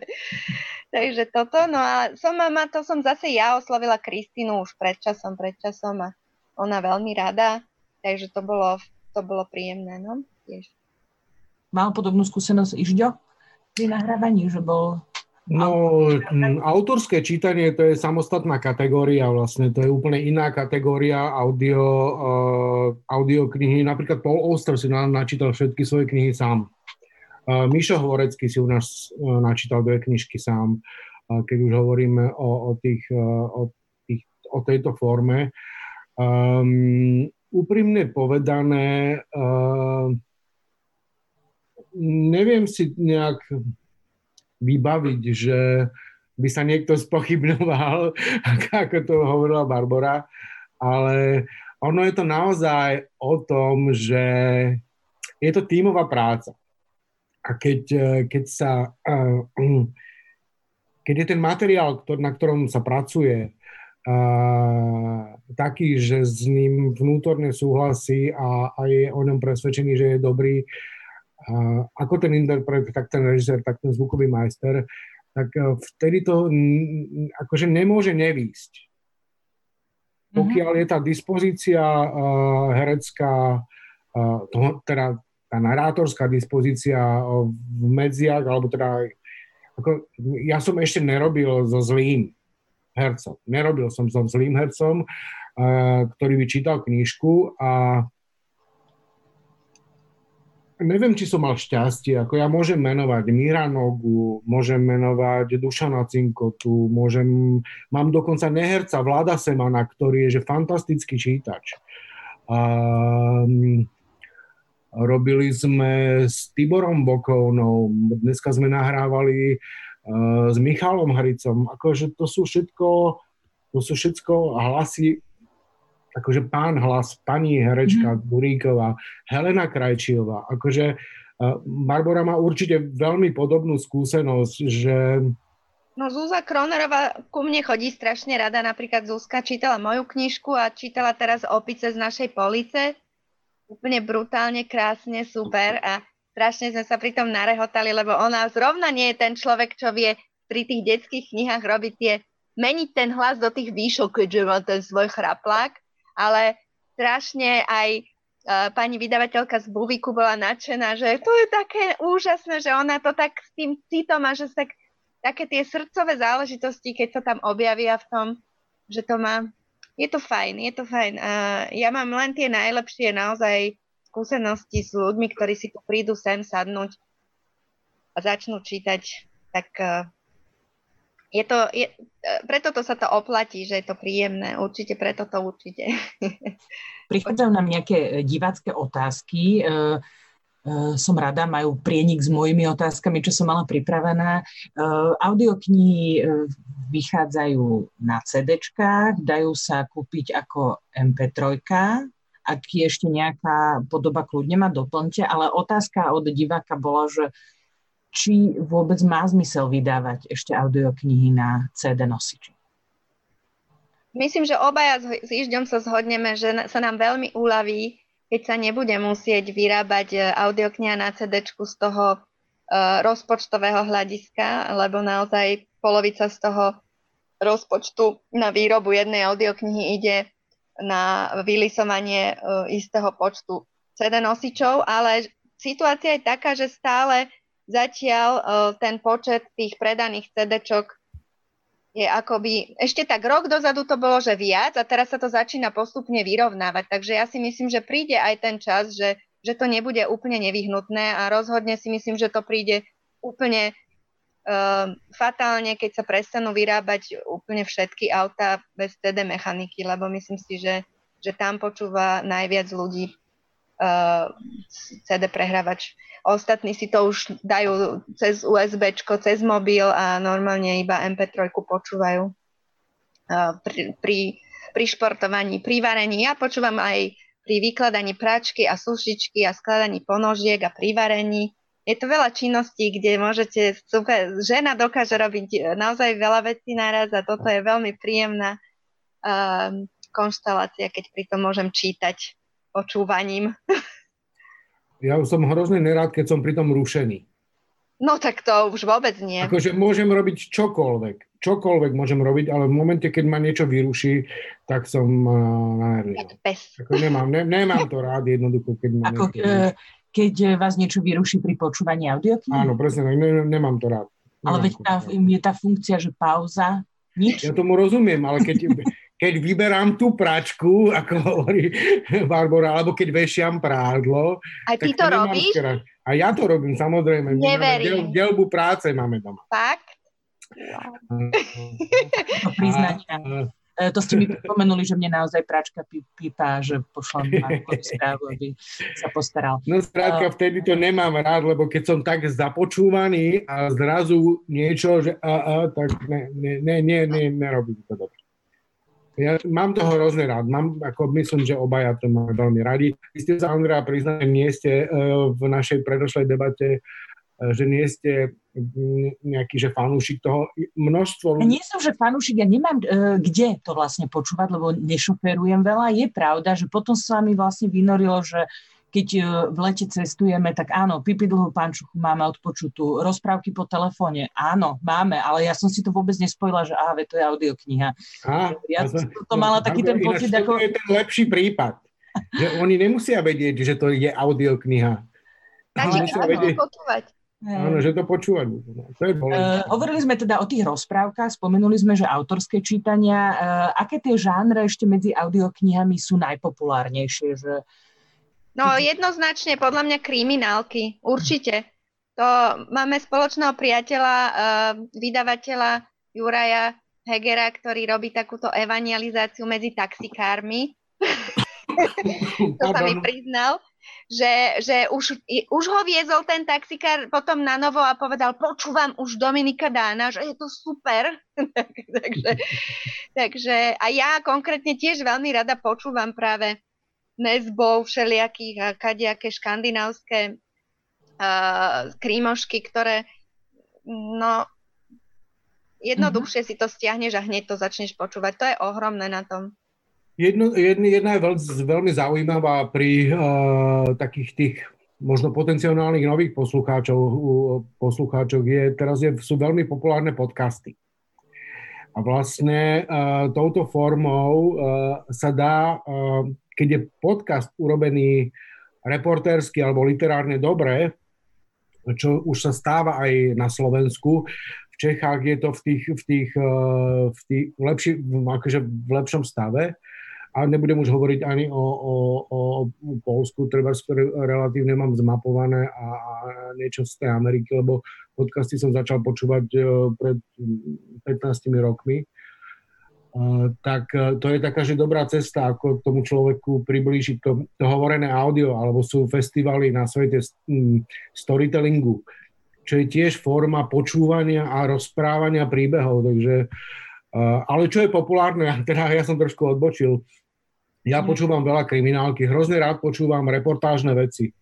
takže toto. No a som mama, to som zase ja oslovila Kristínu už predčasom, predčasom a ona veľmi rada, takže to bolo, to bolo príjemné, no, tiež. Mal podobnú skúsenosť Ižďo pri nahrávaní, že bol No, autorské čítanie to je samostatná kategória vlastne, to je úplne iná kategória audio, uh, audio knihy. Napríklad Paul Auster si načítal všetky svoje knihy sám. Uh, Mišo Hvorecký si u nás uh, načítal dve knižky sám, uh, keď už hovoríme o, o, tých, uh, o, tých, o tejto forme. Um, úprimne povedané, uh, neviem si nejak vybaviť, že by sa niekto spochybnoval, ako to hovorila Barbara, ale ono je to naozaj o tom, že je to tímová práca. A keď, keď sa keď je ten materiál, na ktorom sa pracuje, taký, že s ním vnútorne súhlasí a, a je o ňom presvedčený, že je dobrý, ako ten interpret, tak ten režisér, tak ten zvukový majster, tak e, vtedy to akože nemôže nevýsť. Mhm. Pokiaľ je tá dispozícia uh, herecká, uh, toho, teda tá narátorská dispozícia v medziach, alebo teda ako, ja som ešte nerobil so zlým hercom. Nerobil som so zlým hercom, uh, ktorý by čítal knižku a neviem, či som mal šťastie, ako ja môžem menovať Miranogu, môžem menovať Dušana Cinkotu, môžem, mám dokonca neherca Vlada Semana, ktorý je že fantastický čítač. A, robili sme s Tiborom Bokovnou, dneska sme nahrávali uh, s Michalom Hricom, akože to sú všetko, to sú všetko hlasy akože pán hlas, pani herečka mm-hmm. Buríková, Helena Krajčiová, akože Barbara má určite veľmi podobnú skúsenosť, že... No Zúza Kronerová ku mne chodí strašne rada, napríklad Zuzka čítala moju knižku a čítala teraz Opice z našej police, úplne brutálne, krásne, super. A strašne sme sa pri tom narehotali, lebo ona zrovna nie je ten človek, čo vie pri tých detských knihách robiť tie, meniť ten hlas do tých výšok, keďže má ten svoj chraplák ale strašne aj uh, pani vydavateľka z Buviku bola nadšená, že to je také úžasné, že ona to tak s tým citom a že tak, také tie srdcové záležitosti, keď sa tam objavia v tom, že to má, je to fajn, je to fajn. Uh, ja mám len tie najlepšie naozaj skúsenosti s ľuďmi, ktorí si tu prídu sem sadnúť a začnú čítať, tak uh, je to, je, e, preto to sa to oplatí, že je to príjemné. Určite, preto to určite. Prichádzajú nám nejaké e, divácké otázky. E, som rada, majú prienik s mojimi otázkami, čo som mala pripravené. Audioknihy vychádzajú na CD, dajú sa kúpiť ako MP3, ak je ešte nejaká podoba, kľudne ma doplňte, ale otázka od diváka bola, že či vôbec má zmysel vydávať ešte audioknihy na CD nosiči. Myslím, že obaja s Ižďom sa zhodneme, že sa nám veľmi uľaví, keď sa nebude musieť vyrábať e, audiokniha na CD z toho uh, rozpočtového hľadiska, lebo naozaj polovica z toho rozpočtu na výrobu jednej audioknihy ide na vylisovanie uh, istého počtu CD nosičov, ale situácia je taká, že stále Zatiaľ uh, ten počet tých predaných CD-čok je akoby, ešte tak rok dozadu to bolo, že viac a teraz sa to začína postupne vyrovnávať. Takže ja si myslím, že príde aj ten čas, že, že to nebude úplne nevyhnutné a rozhodne si myslím, že to príde úplne uh, fatálne, keď sa prestanú vyrábať úplne všetky auta bez CD mechaniky, lebo myslím si, že, že tam počúva najviac ľudí uh, CD prehrávač Ostatní si to už dajú cez USB, cez mobil a normálne iba MP3 počúvajú pri, pri, pri športovaní, pri varení. Ja počúvam aj pri vykladaní práčky a sušičky a skladaní ponožiek a pri varení. Je to veľa činností, kde môžete, super, žena dokáže robiť naozaj veľa vecí naraz a toto je veľmi príjemná uh, konštalácia, keď pri tom môžem čítať počúvaním. Ja som hrozne nerád, keď som pri tom rušený. No tak to už vôbec nie. Akože môžem robiť čokoľvek. Čokoľvek môžem robiť, ale v momente, keď ma niečo vyruší, tak som uh, Ako nemám, ne, nemám to rád jednoducho, keď ma Ako, niečo uh, keď vás niečo vyruší pri počúvaní audiokníh? Áno, presne, ne, nemám to rád. Nemám ale veď tá, je tá funkcia, že pauza, nič? Ja tomu rozumiem, ale keď, keď vyberám tú pračku, ako hovorí Barbara, alebo keď vešiam prádlo. A ty to robíš? Skra... A ja to robím, samozrejme. Neverím. Del, delbu práce máme doma. Fakt? Wow. To priznania. E, to ste mi pripomenuli, že mne naozaj práčka pípa, že pošlem na správu, aby sa postaral. No skrátka, uh, vtedy to nemám rád, lebo keď som tak započúvaný a zrazu niečo, že a, a, tak ne, ne, ne, ne, ne, nerobím to dobre. Ja mám toho hrozne rád. Mám, ako myslím, že obaja to máme veľmi radi. Vy ste sa, Andrea, priznali, nie ste uh, v našej predošlej debate, uh, že nie ste nejaký, že fanúšik toho. Množstvo ľudí... Nie som, že fanúšik, ja nemám uh, kde to vlastne počúvať, lebo nešoferujem veľa. Je pravda, že potom sa mi vlastne vynorilo, že keď e, v lete cestujeme, tak áno, pipi dlhú pančuchu máme odpočutú, rozprávky po telefóne, áno, máme, ale ja som si to vôbec nespojila, že aha, to je audiokniha. Á, ja som to mala taký ten pocit, ako... To je ten lepší prípad, že oni nemusia vedieť, že to je audiokniha. Takže áno, vedieť... počúvať. Áno, že to počúvať. To je uh, hovorili sme teda o tých rozprávkach, spomenuli sme, že autorské čítania. Uh, aké tie žánre ešte medzi audioknihami sú najpopulárnejšie? Že No jednoznačne podľa mňa kriminálky, určite. To máme spoločného priateľa, uh, vydavateľa Juraja Hegera, ktorý robí takúto evangelizáciu medzi taxikármi. to sa mi priznal, že, že už, už ho viezol ten taxikár potom na novo a povedal, počúvam už Dominika Dána, že je to super. takže, takže a ja konkrétne tiež veľmi rada počúvam práve nezbov všelijakých a kadejaké škandinávské uh, krímošky, ktoré no jednoduchšie mm-hmm. si to stiahneš a hneď to začneš počúvať. To je ohromné na tom. Jedno, jedna, jedna je veľ, veľmi zaujímavá pri uh, takých tých možno potenciálnych nových poslucháčov, uh, je, teraz je, sú veľmi populárne podcasty. A vlastne uh, touto formou uh, sa dá uh, keď je podcast urobený reportérsky alebo literárne dobre, čo už sa stáva aj na Slovensku, v Čechách je to v tých, v tých, eh, v tých lepší, akože v lepšom stave, a nebudem už hovoriť ani o, o, o Polsku, treba relatívne mám zmapované a, a niečo z tej Ameriky, lebo podcasty som začal počúvať eh, pred 15 rokmi tak e, to je taká, že dobrá cesta, ako tomu človeku priblížiť to, to hovorené audio, alebo sú festivaly na svete storytellingu, čo je tiež forma počúvania a rozprávania príbehov, takže e, ale čo je populárne, teda ja som trošku odbočil, ja mhm. počúvam veľa kriminálky, hrozne rád počúvam reportážne veci.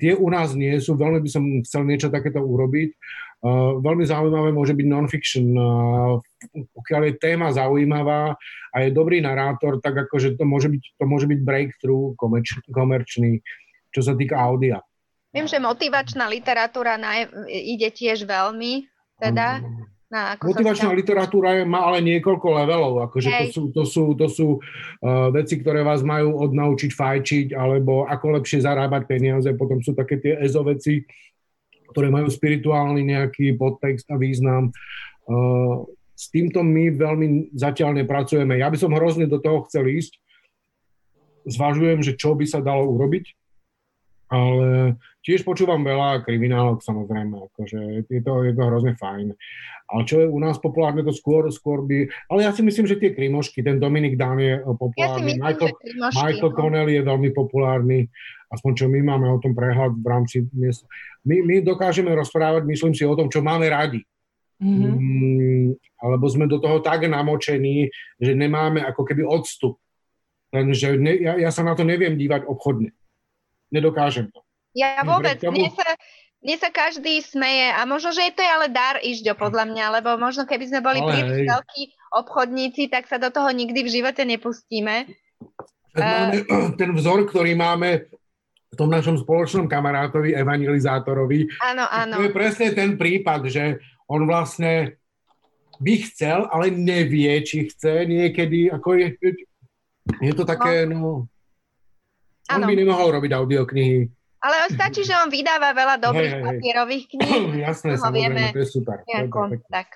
Tie u nás nie sú, veľmi by som chcel niečo takéto urobiť. Uh, veľmi zaujímavé môže byť non-fiction. Uh, pokiaľ je téma zaujímavá a je dobrý narátor, tak akože to môže byť, to môže byť breakthrough komerč, komerčný, čo sa týka audia. Viem, že motivačná literatúra na, ide tiež veľmi, teda. Na, ako Motivačná sa... literatúra je, má ale niekoľko levelov. Akože to sú, to sú, to sú uh, veci, ktoré vás majú odnaučiť fajčiť, alebo ako lepšie zarábať peniaze. Potom sú také tie EZO veci, ktoré majú spirituálny nejaký podtext a význam. Uh, s týmto my veľmi zatiaľ nepracujeme. Ja by som hrozne do toho chcel ísť. Zvažujem, že čo by sa dalo urobiť, ale tiež počúvam veľa kriminálok samozrejme, akože je to, je to hrozne fajn. Ale čo je u nás populárne, to skôr, skôr by... Ale ja si myslím, že tie krimošky, ten Dominik Dan je populárny, ja myslím, Michael, Michael no. Connelly je veľmi populárny, aspoň čo my máme o tom prehľad v rámci... My, my dokážeme rozprávať, myslím si, o tom, čo máme radi. Mm-hmm. Mm, alebo sme do toho tak namočení, že nemáme ako keby odstup. Lenže ne, ja, ja sa na to neviem dívať obchodne. Nedokážem to. Ja vôbec, mne sa, mne sa každý smeje a možno, že je to ale dar Ižďo podľa mňa, lebo možno keby sme boli príliš veľkí obchodníci, tak sa do toho nikdy v živote nepustíme. Máme ten vzor, ktorý máme tom našom spoločnom kamarátovi, evangelizátorovi. Áno, áno. To je presne ten prípad, že on vlastne by chcel, ale nevie, či chce niekedy, ako je, je to také, no, no on by nemohol robiť audioknihy ale stačí, že on vydáva veľa dobrých hey, hey, papierových kníh. Jasné, samozrejme, to je super. Nejako, to je tak.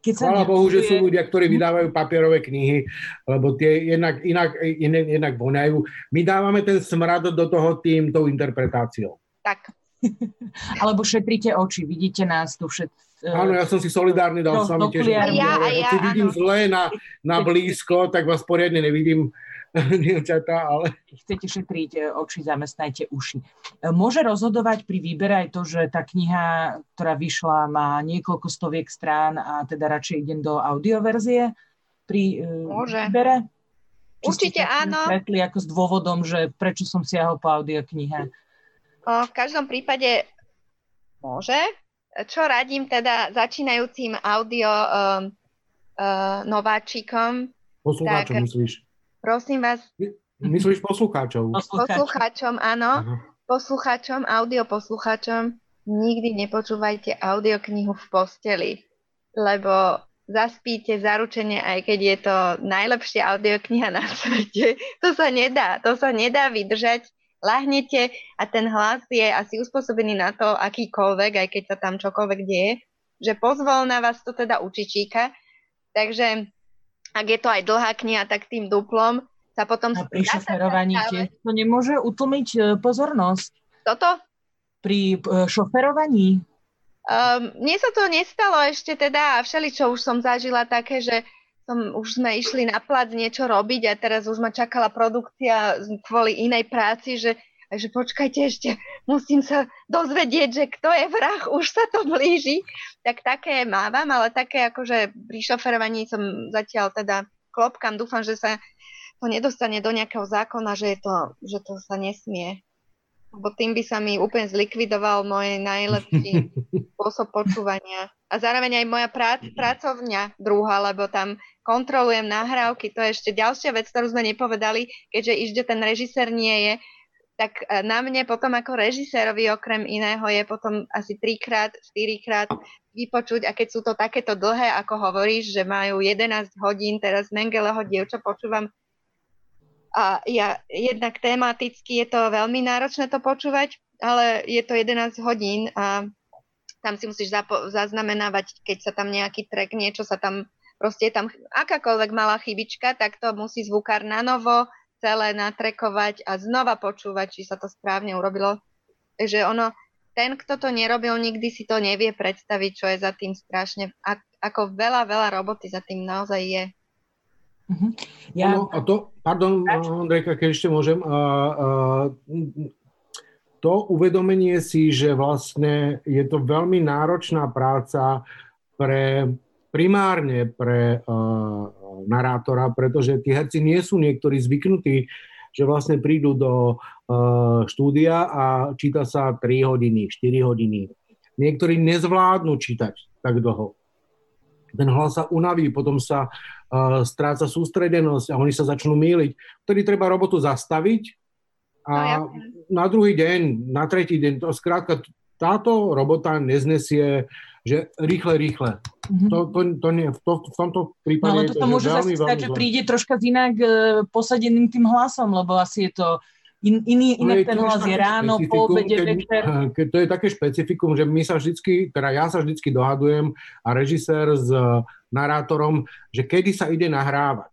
Keď sa Chvála Bohu, že sú ľudia, ktorí vydávajú papierové knihy, lebo tie jednak, inak, inak, inak voňajú. My dávame ten smrad do toho tým, tou interpretáciou. Tak. Alebo šetríte oči, vidíte nás tu všetci. Áno, ja som si solidárny dal no, s vami tiež. Ja, ja, ja, vidím zle na, na blízko, tak vás poriadne nevidím dievčatá, ale... Chcete šetriť e, oči, zamestnajte uši. E, môže rozhodovať pri výbere aj to, že tá kniha, ktorá vyšla, má niekoľko stoviek strán a teda radšej idem do audioverzie pri e, Môže. výbere? Či Určite áno. Stretli ako s dôvodom, že prečo som siahol po audioknihe? V každom prípade môže. Čo radím teda začínajúcim audio um, uh, nováčikom? Poslucháčom tak, myslíš? Prosím vás. Myslíš poslucháčov? Poslucháčom, áno. Aha. Poslucháčom, audioposlucháčom nikdy nepočúvajte audioknihu v posteli, lebo zaspíte zaručenie, aj keď je to najlepšia audiokniha na svete. To sa nedá, to sa nedá vydržať. Lahnete a ten hlas je asi uspôsobený na to, akýkoľvek, aj keď sa tam čokoľvek deje, že pozvolna vás to teda učičíka. Takže ak je to aj dlhá kniha, tak tým duplom. sa potom... A pri šoferovaní tiež to nemôže utlmiť e, pozornosť. Toto? Pri e, šoferovaní? Um, mne sa to nestalo ešte teda a všeličo už som zažila také, že som, už sme išli na plac niečo robiť a teraz už ma čakala produkcia kvôli inej práci, že, že počkajte ešte, musím sa dozvedieť, že kto je vrah, už sa to blíži. Tak také mávam, ale také akože pri šoferovaní som zatiaľ teda klopkám, dúfam, že sa to nedostane do nejakého zákona, že, je to, že to sa nesmie. Lebo tým by sa mi úplne zlikvidoval môj najlepší spôsob počúvania. A zároveň aj moja prác, pracovňa druhá, lebo tam kontrolujem nahrávky, to je ešte ďalšia vec, ktorú sme nepovedali, keďže Ižde ten režisér nie je, tak e, na mne potom ako režisérovi okrem iného je potom asi trikrát, štyrikrát vypočuť a keď sú to takéto dlhé, ako hovoríš, že majú 11 hodín, teraz Mengeleho dievča počúvam a ja jednak tematicky je to veľmi náročné to počúvať, ale je to 11 hodín a tam si musíš zapo- zaznamenávať, keď sa tam nejaký track, niečo sa tam, proste je tam akákoľvek malá chybička, tak to musí zvukár na novo celé natrekovať a znova počúvať, či sa to správne urobilo. Takže ono, ten, kto to nerobil, nikdy si to nevie predstaviť, čo je za tým strašne, ako veľa, veľa roboty za tým naozaj je. Uh-huh. Ja... Ono, a to, pardon, Andrejka, keď ešte môžem, a, a, to uvedomenie si, že vlastne je to veľmi náročná práca pre primárne pre uh, narátora, pretože tí herci nie sú niektorí zvyknutí, že vlastne prídu do uh, štúdia a číta sa 3 hodiny, 4 hodiny. Niektorí nezvládnu čítať tak dlho ten hlas sa unaví, potom sa uh, stráca sústredenosť a oni sa začnú míliť. Vtedy treba robotu zastaviť a no, ja. na druhý deň, na tretí deň, to skrátka táto robota neznesie, že rýchle, rýchle. Mm-hmm. To, to, to nie, to, v tomto prípade no, ale to, to môže veľmi, zase stať, že príde troška inak uh, posadeným tým hlasom, lebo asi je to In, iný, inak ten hlas je ráno, po obede, keď, večer. Keď to je také špecifikum, že my sa vždycky, teda ja sa vždycky dohadujem a režisér s narátorom, že kedy sa ide nahrávať.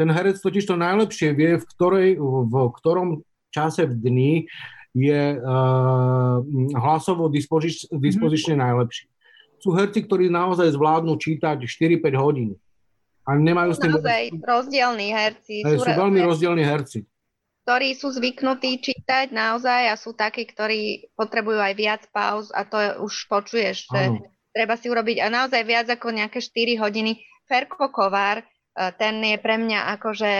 Ten herec totiž to najlepšie vie, v, ktorej, v ktorom čase v dni je uh, hlasovo dispozič, mhm. dispozične mm-hmm. najlepší. Sú herci, ktorí naozaj zvládnu čítať 4-5 hodín. A nemajú s tým... Naozaj rozdielní herci. Sú, sú veľmi rozdielní herci ktorí sú zvyknutí čítať naozaj a sú takí, ktorí potrebujú aj viac pauz a to už počuješ, že ano. treba si urobiť a naozaj viac ako nejaké 4 hodiny. Ferko Kovár, e, ten je pre mňa akože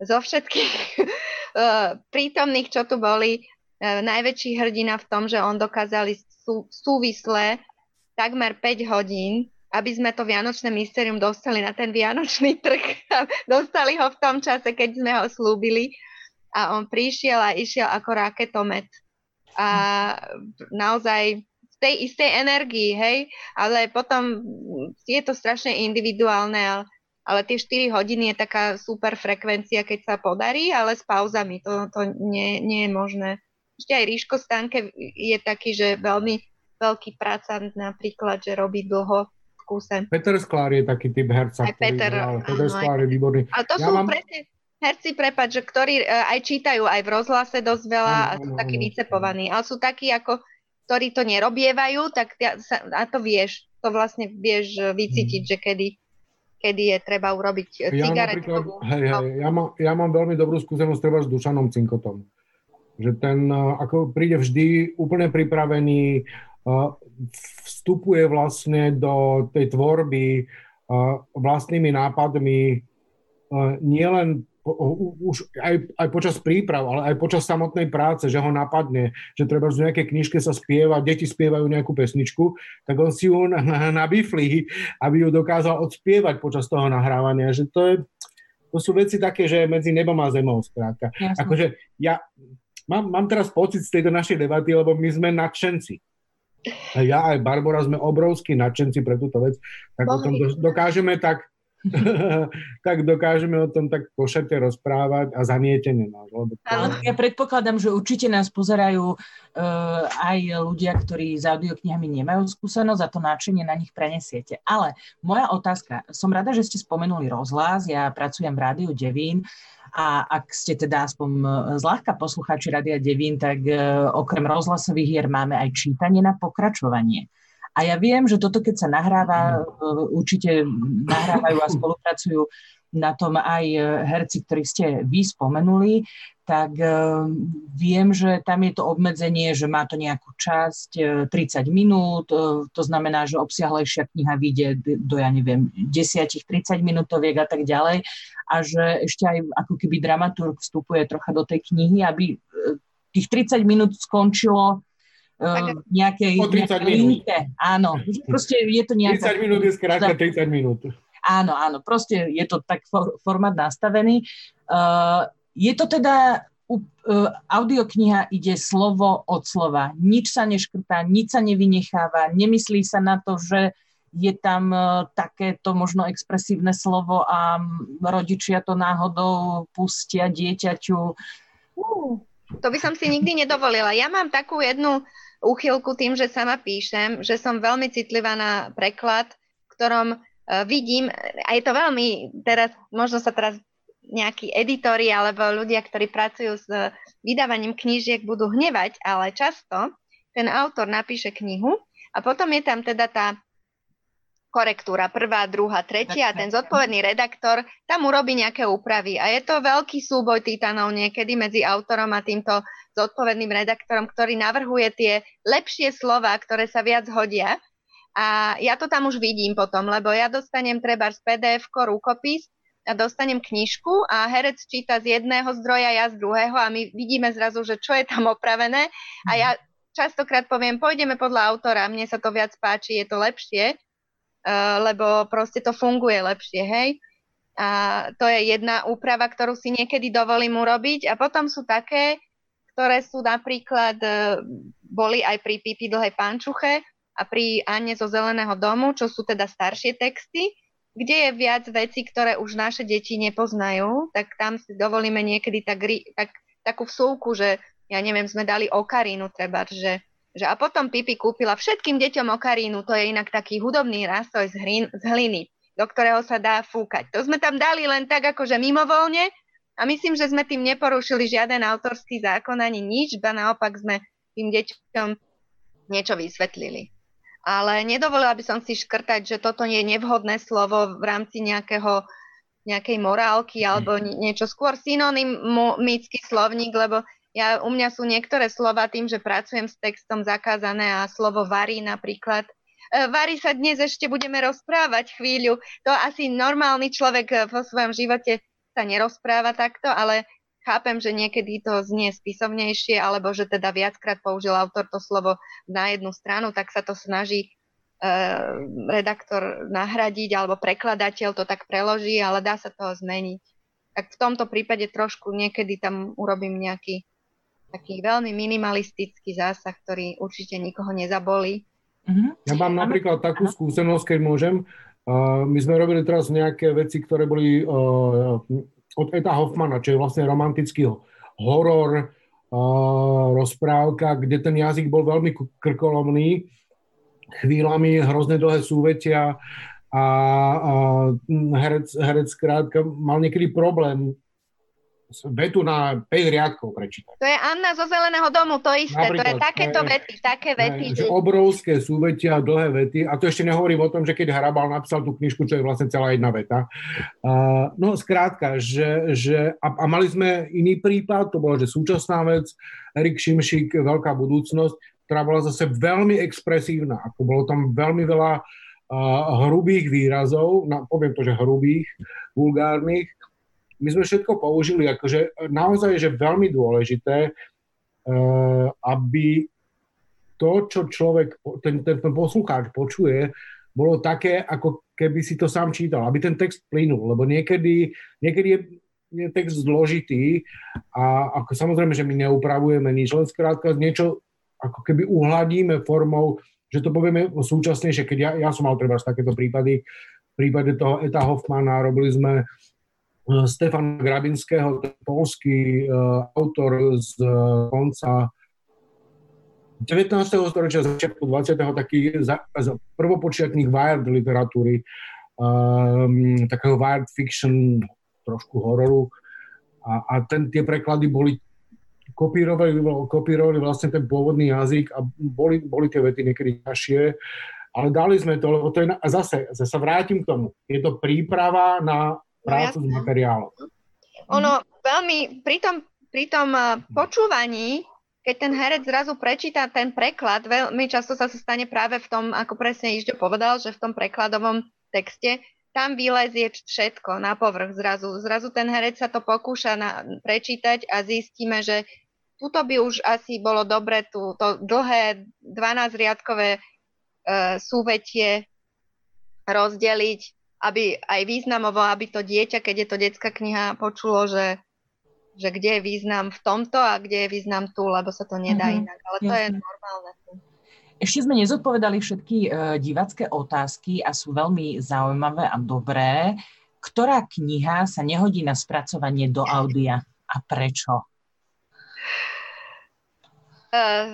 zo všetkých prítomných, čo tu boli, najväčší hrdina v tom, že on dokázali sú, súvisle takmer 5 hodín aby sme to Vianočné mysterium dostali na ten Vianočný trh dostali ho v tom čase, keď sme ho slúbili a on prišiel a išiel ako raketomet. A naozaj v tej istej energii, hej, ale potom je to strašne individuálne, ale, ale tie 4 hodiny je taká super frekvencia, keď sa podarí, ale s pauzami to, to nie, nie je možné. Ešte aj Ríško Stanke je taký, že veľmi veľký pracant napríklad, že robí dlho v kúse. Peter Sklár je taký typ herca, aj Peter, hral. Peter Sklár je výborný. Ale to ja sú mám... presne herci, prepáč, že ktorí uh, aj čítajú aj v rozhlase dosť veľa a sú takí vycepovaní, ale sú takí ako, ktorí to nerobievajú, tak ja, sa, a to vieš, to vlastne vieš e, vycítiť, mm. že kedy, kedy je treba urobiť ja cigaretkovú. Hej, hej, ja, má, ja mám veľmi dobrú skúsenosť treba s Dušanom Cinkotom. Že ten ako príde vždy úplne pripravený, vstupuje vlastne do tej tvorby vlastnými nápadmi, nielen už aj, aj počas príprav, ale aj počas samotnej práce, že ho napadne, že treba v nejakej knižke sa spieva, deti spievajú nejakú pesničku, tak on si ju nabiflí, aby ju dokázal odspievať počas toho nahrávania. Že to, je, to sú veci také, že medzi nebom a zemou, skrátka. Akože ja mám, mám teraz pocit z tejto našej debaty, lebo my sme nadšenci. Ja aj Barbara sme obrovskí nadšenci pre túto vec, tak o tom dokážeme tak tak dokážeme o tom tak košate rozprávať a zanietene. No, lebo to... Ja predpokladám, že určite nás pozerajú uh, aj ľudia, ktorí s audioknihami nemajú skúsenosť a to náčenie na nich prenesiete. Ale moja otázka, som rada, že ste spomenuli rozhlas, ja pracujem v Rádiu Devín a ak ste teda aspoň e, zľahka poslucháči Rádia Devín, tak uh, okrem rozhlasových hier máme aj čítanie na pokračovanie. A ja viem, že toto, keď sa nahráva, mhm. určite nahrávajú a spolupracujú na tom aj herci, ktorí ste vy spomenuli, tak e, viem, že tam je to obmedzenie, že má to nejakú časť 30 e, minút, e, to znamená, že obsiahlejšia kniha vyjde do, ja neviem, 10-30 minútoviek a tak ďalej a že ešte aj ako keby dramaturg vstupuje trocha do tej knihy, aby tých 30 minút skončilo uh, nejakej, po 30 minút. limite. Áno, proste je to nejaká... 30 minút je skrátka 30 minút. Áno, áno, proste je to tak for, formát nastavený. Uh, je to teda uh, audiokniha ide slovo od slova. Nič sa neškrtá, nič sa nevynecháva, nemyslí sa na to, že je tam uh, takéto možno expresívne slovo a rodičia to náhodou pustia dieťaťu. To by som si nikdy nedovolila. Ja mám takú jednu úchylku tým, že sama píšem, že som veľmi citlivá na preklad, v ktorom vidím, a je to veľmi, teraz, možno sa teraz nejakí editori alebo ľudia, ktorí pracujú s vydávaním knížiek, budú hnevať, ale často ten autor napíše knihu a potom je tam teda tá korektúra, prvá, druhá, tretia a ten zodpovedný redaktor tam urobí nejaké úpravy. A je to veľký súboj titanov niekedy medzi autorom a týmto zodpovedným redaktorom, ktorý navrhuje tie lepšie slova, ktoré sa viac hodia. A ja to tam už vidím potom, lebo ja dostanem treba z pdf rukopis a dostanem knižku a herec číta z jedného zdroja, ja z druhého a my vidíme zrazu, že čo je tam opravené. A ja častokrát poviem, pôjdeme podľa autora, mne sa to viac páči, je to lepšie, uh, lebo proste to funguje lepšie, hej. A to je jedna úprava, ktorú si niekedy dovolím urobiť. A potom sú také, ktoré sú napríklad, e, boli aj pri Pipi dlhej pančuche a pri Anne zo Zeleného domu, čo sú teda staršie texty, kde je viac vecí, ktoré už naše deti nepoznajú, tak tam si dovolíme niekedy tak, tak, takú vsúku, že ja neviem, sme dali okarínu treba, že, že a potom Pipi kúpila všetkým deťom okarínu, to je inak taký hudobný nástroj z, hrin, z hliny, do ktorého sa dá fúkať. To sme tam dali len tak akože mimovoľne, a myslím, že sme tým neporušili žiaden autorský zákon ani nič, ba naopak sme tým deťom niečo vysvetlili. Ale nedovolila by som si škrtať, že toto je nevhodné slovo v rámci nejakého, nejakej morálky alebo niečo skôr synonymický slovník, lebo ja, u mňa sú niektoré slova tým, že pracujem s textom zakázané a slovo varí napríklad. E, varí sa dnes ešte budeme rozprávať chvíľu. To asi normálny človek vo svojom živote sa nerozpráva takto, ale chápem, že niekedy to znie spisovnejšie, alebo že teda viackrát použil autor to slovo na jednu stranu, tak sa to snaží e, redaktor nahradiť, alebo prekladateľ to tak preloží, ale dá sa to zmeniť. Tak v tomto prípade trošku niekedy tam urobím nejaký taký veľmi minimalistický zásah, ktorý určite nikoho nezabolí. Mhm. Ja mám napríklad takú skúsenosť, keď môžem, my sme robili teraz nejaké veci, ktoré boli uh, od Eta Hoffmana, čo je vlastne romantický horor, uh, rozprávka, kde ten jazyk bol veľmi krkolomný, chvíľami hrozne dlhé súvetia a, a herec, herec krátka mal niekedy problém vetu na 5 riadkov prečítať. To je Anna zo Zeleného domu, to isté. Napríklad, to je takéto je, vety, také vety. Je, že... Obrovské súvetia, dlhé vety. A to ešte nehovorím o tom, že keď Hrabal napísal tú knižku, čo je vlastne celá jedna veta. Uh, no skrátka, že, že a, a mali sme iný prípad, to bola, že súčasná vec, Erik Šimšík, Veľká budúcnosť, ktorá bola zase veľmi expresívna. Ako bolo tam veľmi veľa uh, hrubých výrazov, na, poviem to, že hrubých, vulgárnych, my sme všetko použili, akože naozaj je veľmi dôležité, uh, aby to, čo človek, ten, ten, ten poslucháč počuje, bolo také, ako keby si to sám čítal, aby ten text plynul, lebo niekedy, niekedy je, je text zložitý a ako samozrejme, že my neupravujeme nič, len skrátka niečo ako keby uhladíme formou, že to povieme súčasnejšie, keď ja, ja som mal treba takéto prípady, prípade toho Eta Hoffmana robili sme Stefana Grabinského, polský autor z konca 19. storočia, začiatku 20. taký prvopočiatník wild literatúry, um, takého wild fiction, trošku hororu. A, a ten, tie preklady boli kopírovali, kopírovali vlastne ten pôvodný jazyk a boli, boli tie vety niekedy ťažšie, ale dali sme to, lebo to je, a zase, zase vrátim k tomu, je to príprava na prácu no, s materiálom. Ono veľmi, pri tom, pri tom eh, počúvaní, keď ten herec zrazu prečíta ten preklad, veľmi často sa stane práve v tom, ako presne Ižďo povedal, že v tom prekladovom texte tam vylezie všetko na povrch zrazu. Zrazu ten herec sa to pokúša na, prečítať a zistíme, že tuto by už asi bolo dobre tú, to dlhé 12-riadkové e, súvetie rozdeliť, aby aj významovo, aby to dieťa, keď je to detská kniha, počulo, že, že kde je význam v tomto a kde je význam tu, lebo sa to nedá mm-hmm. inak. Ale to Jasne. je normálne. Ešte sme nezodpovedali všetky uh, divacké otázky a sú veľmi zaujímavé a dobré. Ktorá kniha sa nehodí na spracovanie do audia a prečo? Uh,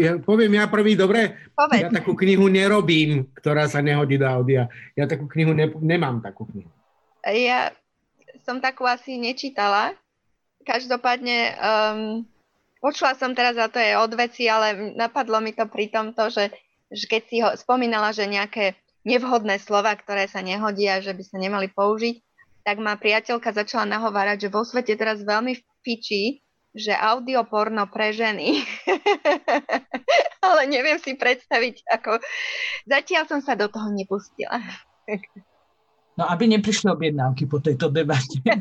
ja poviem ja prvý, dobre? Povedz. Ja takú knihu nerobím, ktorá sa nehodí do audia. Ja takú knihu ne, nemám takú knihu. Ja som takú asi nečítala. Každopádne um, Počula som teraz, a to je od veci, ale napadlo mi to pri tomto, že, že keď si ho spomínala, že nejaké nevhodné slova, ktoré sa nehodia, že by sa nemali použiť, tak ma priateľka začala nahovárať, že vo svete teraz veľmi fičí, že audioporno pre ženy. ale neviem si predstaviť, ako... Zatiaľ som sa do toho nepustila. no, aby neprišli objednávky po tejto debate.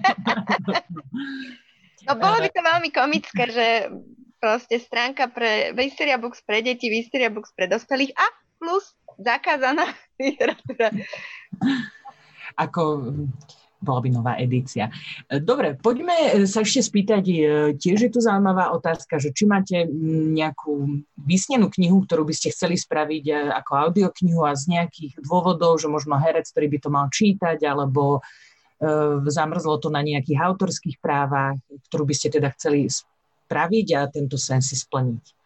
No bolo by to veľmi komické, že proste stránka pre Hysteria Books pre deti, Hysteria Books pre dospelých a plus zakázaná literatúra. Ako bola by nová edícia. Dobre, poďme sa ešte spýtať, e, tiež je tu zaujímavá otázka, že či máte nejakú vysnenú knihu, ktorú by ste chceli spraviť e, ako audioknihu a z nejakých dôvodov, že možno herec, ktorý by to mal čítať, alebo E, zamrzlo to na nejakých autorských právach, ktorú by ste teda chceli spraviť a tento sen si splniť?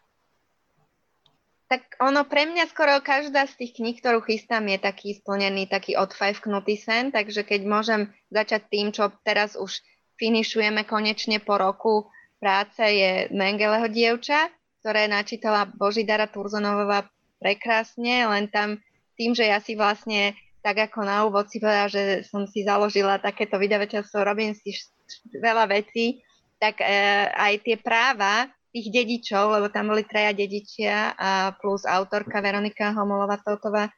Tak ono pre mňa skoro každá z tých kníh, ktorú chystám, je taký splnený, taký odfajfknutý sen, takže keď môžem začať tým, čo teraz už finišujeme konečne po roku práce, je Mengeleho dievča, ktoré načítala Božidara Turzonová prekrásne, len tam tým, že ja si vlastne tak ako na úvod si povedala, že som si založila takéto vydavateľstvo, robím si veľa vecí, tak e, aj tie práva tých dedičov, lebo tam boli traja dedičia a plus autorka Veronika Homolová-Totová,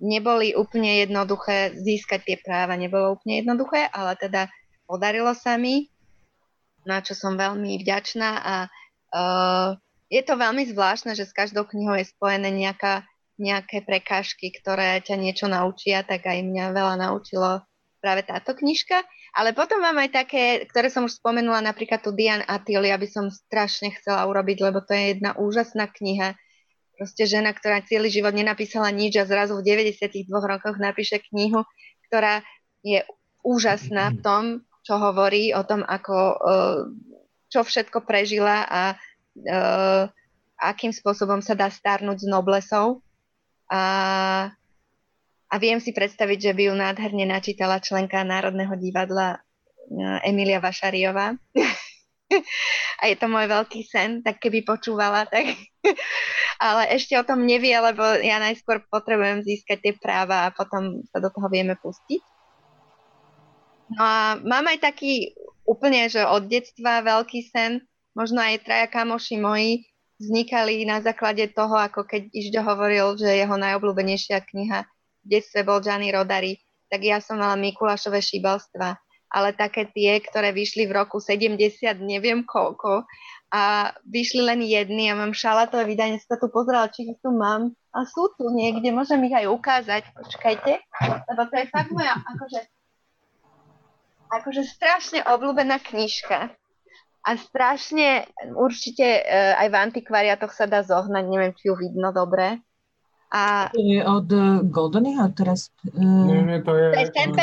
neboli úplne jednoduché získať tie práva, nebolo úplne jednoduché, ale teda podarilo sa mi, na čo som veľmi vďačná a uh, je to veľmi zvláštne, že s každou knihou je spojené nejaká nejaké prekážky, ktoré ťa niečo naučia, tak aj mňa veľa naučilo práve táto knižka. Ale potom mám aj také, ktoré som už spomenula, napríklad tu Dian Attili, aby som strašne chcela urobiť, lebo to je jedna úžasná kniha. Proste žena, ktorá celý život nenapísala nič a zrazu v 92 rokoch napíše knihu, ktorá je úžasná v tom, čo hovorí o tom, ako, eh, čo všetko prežila a uh, akým spôsobom sa dá starnúť s noblesou a, a viem si predstaviť, že by ju nádherne načítala členka Národného divadla e, Emilia Vašariová. a je to môj veľký sen, tak keby počúvala, tak... Ale ešte o tom nevie, lebo ja najskôr potrebujem získať tie práva a potom sa do toho vieme pustiť. No a mám aj taký úplne, že od detstva veľký sen, možno aj traja kamoši moji, vznikali na základe toho, ako keď Ižďo hovoril, že jeho najobľúbenejšia kniha v detstve bol Gianni Rodari, tak ja som mala Mikulášové šibalstva, ale také tie, ktoré vyšli v roku 70, neviem koľko, a vyšli len jedny. Ja mám šalatové vydanie, sa tu pozerala, či ich tu mám. A sú tu niekde, môžem ich aj ukázať. Počkajte, lebo to je fakt moja, akože, akože strašne obľúbená knižka. A strašne, určite uh, aj v antikvariatoch sa dá zohnať, neviem, či ju vidno dobre. A... To je od Goldonyho teraz? Uh... Nie, nie, to je... To je Sempe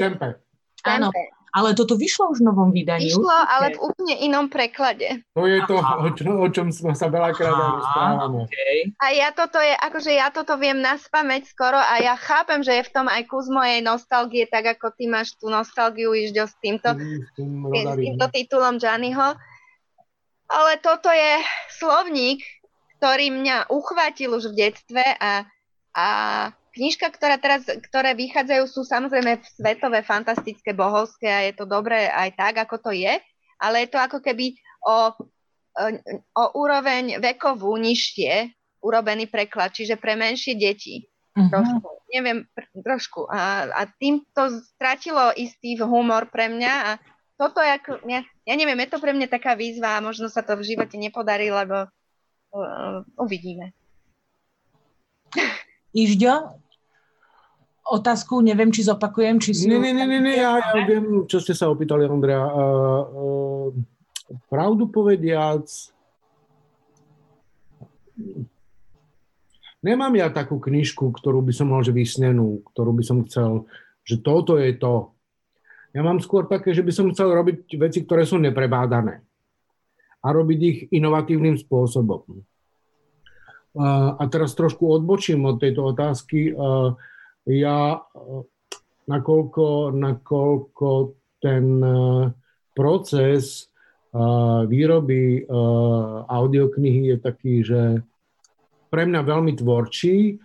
Sempe. Áno, ale toto vyšlo už v novom vydaní. Vyšlo, ale v úplne inom preklade. To je to, o, čo, o čom sme sa veľakrát rozprávame. Okay. A ja toto je, akože ja toto viem na spameť skoro a ja chápem, že je v tom aj kus mojej nostalgie, tak ako ty máš tú nostalgiu Ižďo s týmto, s, tým s týmto titulom Gianniho. Ale toto je slovník, ktorý mňa uchvátil už v detstve a, a knižka, ktorá teraz, ktoré vychádzajú, sú samozrejme svetové, fantastické, bohovské a je to dobré aj tak, ako to je, ale je to ako keby o, o úroveň vekovú nižšie urobený preklad, čiže pre menšie deti. Uh-huh. Trošku, neviem, trošku. A, a tým to stratilo istý humor pre mňa a toto je ako, ja, ja neviem, je to pre mňa taká výzva a možno sa to v živote nepodarí, lebo uvidíme. Ižďo, otázku, neviem, či zopakujem, či si... Nie, nie, nie, nie, ja, ja viem, čo ste sa opýtali, Andrea. Uh, uh, pravdu povediac, nemám ja takú knižku, ktorú by som mal že vysnenú, ktorú by som chcel, že toto je to. Ja mám skôr také, že by som chcel robiť veci, ktoré sú neprebádané a robiť ich inovatívnym spôsobom. A teraz trošku odbočím od tejto otázky. Ja nakoľko, nakoľko ten e, proces e, výroby e, audioknihy je taký, že pre mňa veľmi tvorčí.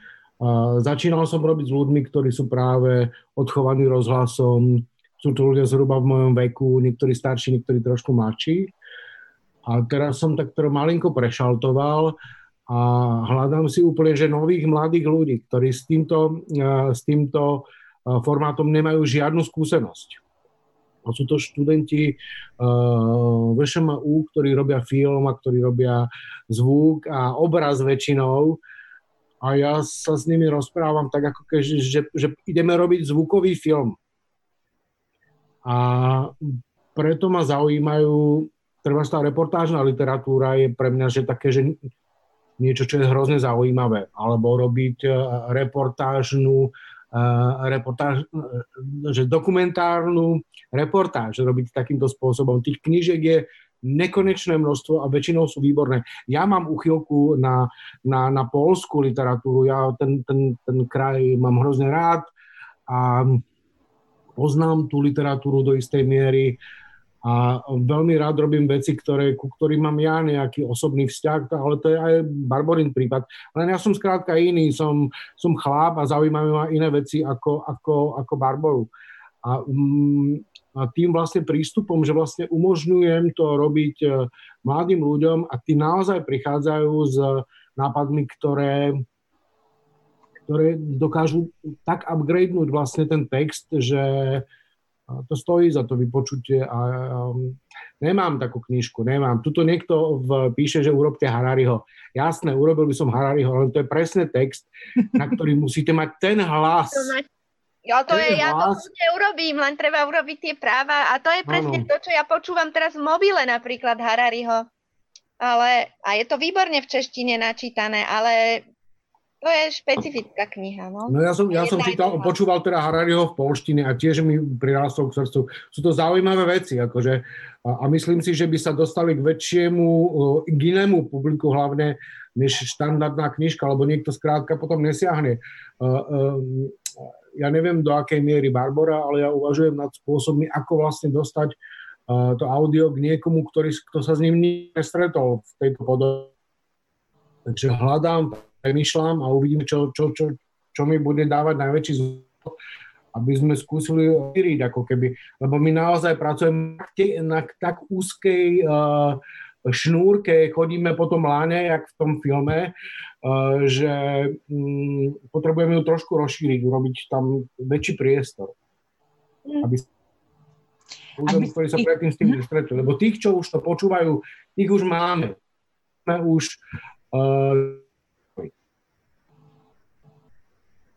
Začínal som robiť s ľuďmi, ktorí sú práve odchovaní rozhlasom, sú to ľudia zhruba v mojom veku, niektorí starší, niektorí trošku mladší. A teraz som tak malinko prešaltoval a hľadám si úplne, že nových mladých ľudí, ktorí s týmto, e, s týmto e, formátom nemajú žiadnu skúsenosť. A sú to študenti uh, e, VŠMU, ktorí robia film a ktorí robia zvuk a obraz väčšinou. A ja sa s nimi rozprávam tak, ako keď, že, že ideme robiť zvukový film. A preto ma zaujímajú, treba tá reportážna literatúra je pre mňa že také, že niečo, čo je hrozne zaujímavé, alebo robiť e, reportážnu, e, reportáž, e, že dokumentárnu reportáž robiť takýmto spôsobom. Tých knížek je nekonečné množstvo a väčšinou sú výborné. Ja mám uchylku na, na, na polskú literatúru, ja ten, ten, ten kraj mám hrozne rád a poznám tú literatúru do istej miery a veľmi rád robím veci, ktoré, ku ktorým mám ja nejaký osobný vzťah, ale to je aj Barborin prípad. Len ja som skrátka iný, som, som chláp a zaujímavé ma iné veci ako, ako, ako Barboru. A, um, a tým vlastne prístupom, že vlastne umožňujem to robiť e, mladým ľuďom a tí naozaj prichádzajú s nápadmi, ktoré, ktoré dokážu tak upgradenúť vlastne ten text, že, to stojí za to vypočutie a um, nemám takú knižku, nemám. Tuto niekto v, píše, že urobte Harariho. Jasné, urobil by som Harariho, ale to je presne text, na ktorý musíte mať ten hlas. Jo, to je, ja to urobím, len treba urobiť tie práva a to je presne ano. to, čo ja počúvam teraz v mobile napríklad Harariho. Ale, a je to výborne v češtine načítané, ale to je špecifická kniha, no. No ja som, ja som čítal, počúval teda Harariho v polštine a tiež mi prirástol k srdcu. Sú to zaujímavé veci, akože, a, a myslím si, že by sa dostali k väčšiemu, k inému publiku hlavne, než štandardná knižka, lebo niekto skrátka potom nesiahne. Ja neviem, do akej miery Barbora, ale ja uvažujem nad spôsobmi, ako vlastne dostať to audio k niekomu, ktorý, kto sa s ním nestretol v tejto podobe. Takže hľadám premyšľam a uvidím, čo, čo, čo, čo mi bude dávať najväčší zvuk, aby sme skúsili vyriť ako keby. Lebo my naozaj pracujeme na, tak úzkej uh, šnúrke, chodíme po tom láne, jak v tom filme, uh, že um, potrebujeme ju trošku rozšíriť, urobiť tam väčší priestor. Mm. Aby ľuďom, ktorí sa predtým s tým nestretli. Lebo tých, čo už to počúvajú, tých už máme. Máme už uh,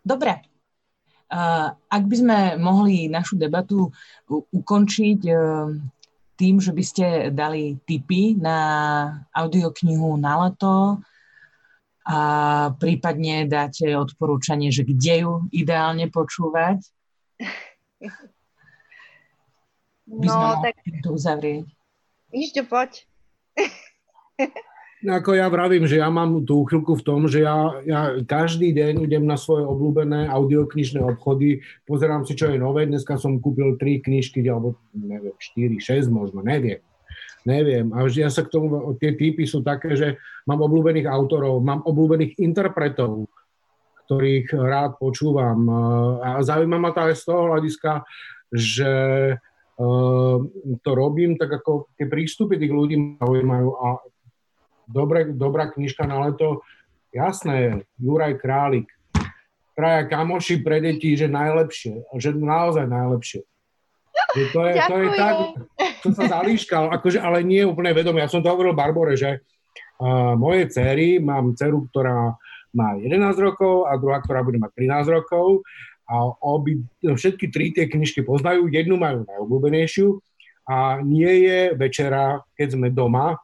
Dobre. Ak by sme mohli našu debatu ukončiť e, tým, že by ste dali tipy na audioknihu na leto, a prípadne dáte odporúčanie, že kde ju ideálne počúvať. By sme No, tak to uzavrieť. Išťo, poď. No ako ja vravím, že ja mám tú chvíľku v tom, že ja, ja každý deň idem na svoje obľúbené audioknižné obchody, pozerám si, čo je nové. Dneska som kúpil tri knižky, alebo neviem, 4, 6 možno, neviem. Neviem. A vždy ja sa k tomu, tie typy sú také, že mám obľúbených autorov, mám obľúbených interpretov, ktorých rád počúvam. A zaujíma ma to aj z toho hľadiska, že uh, to robím, tak ako tie prístupy tých ľudí ma zaujímajú a dobre, dobrá knižka na leto, jasné, Juraj Králik, traja kamoši pre deti, že najlepšie, že naozaj najlepšie. Že to, je, to je tak, to sa zalíškal, akože, ale nie úplne vedomé. Ja som to hovoril Barbore, že uh, moje cery, mám dceru, ktorá má 11 rokov a druhá, ktorá bude mať 13 rokov a obi, všetky tri tie knižky poznajú, jednu majú najobľúbenejšiu a nie je večera, keď sme doma,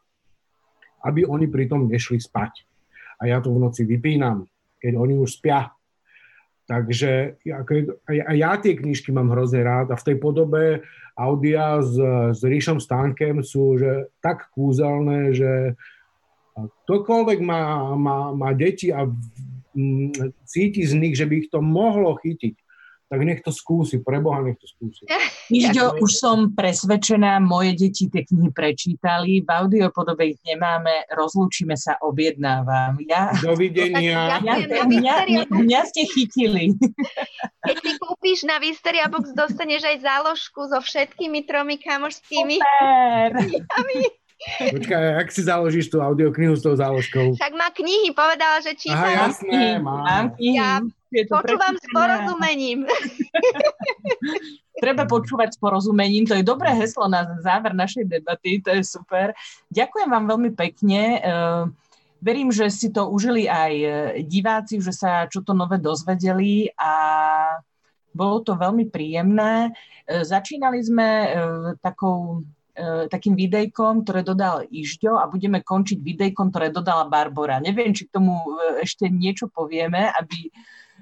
aby oni pritom nešli spať. A ja to v noci vypínam, keď oni už spia. Takže a ja tie knižky mám hrozne rád a v tej podobe audia s, s Ríšom Stánkem sú že tak kúzelné, že ktokoľvek má, má, má deti a cíti z nich, že by ich to mohlo chytiť, tak nech to skúsi, preboha nech to skúsi. Ižďo, už som presvedčená, moje deti tie knihy prečítali, v audiopodobe ich nemáme, rozlúčime sa, objednávam. Ja, Dovidenia. ja, mňa, mňa, mňa ste chytili. Keď si kúpiš na Visteria Box, dostaneš aj záložku so všetkými tromi kamošskými. Super. Počkaj, ak si založíš tú audioknihu s tou záložkou? Však má knihy, povedala, že číta. Aha, jasné, mám. mám knihy. Ja Je to Počúvam s porozumením. Treba počúvať s porozumením, to je dobré heslo na záver našej debaty, to je super. Ďakujem vám veľmi pekne. Eh, Verím, že si to užili aj eh, diváci, že sa čo to nové dozvedeli a bolo to veľmi príjemné. Eh, Začínali sme takou takým videjkom, ktoré dodal Ižďo a budeme končiť videjkom, ktoré dodala Barbora. Neviem, či k tomu ešte niečo povieme, aby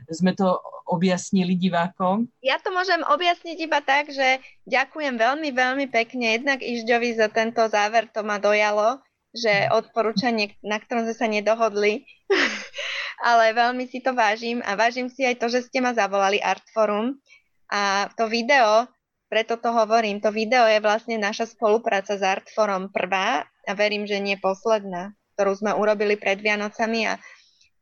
sme to objasnili divákom. Ja to môžem objasniť iba tak, že ďakujem veľmi, veľmi pekne. Jednak Ižďovi za tento záver, to ma dojalo, že odporúčanie, na ktorom sme sa nedohodli, ale veľmi si to vážim a vážim si aj to, že ste ma zavolali Artforum a to video, preto to hovorím, to video je vlastne naša spolupráca s Artforum prvá a verím, že nie posledná, ktorú sme urobili pred Vianocami a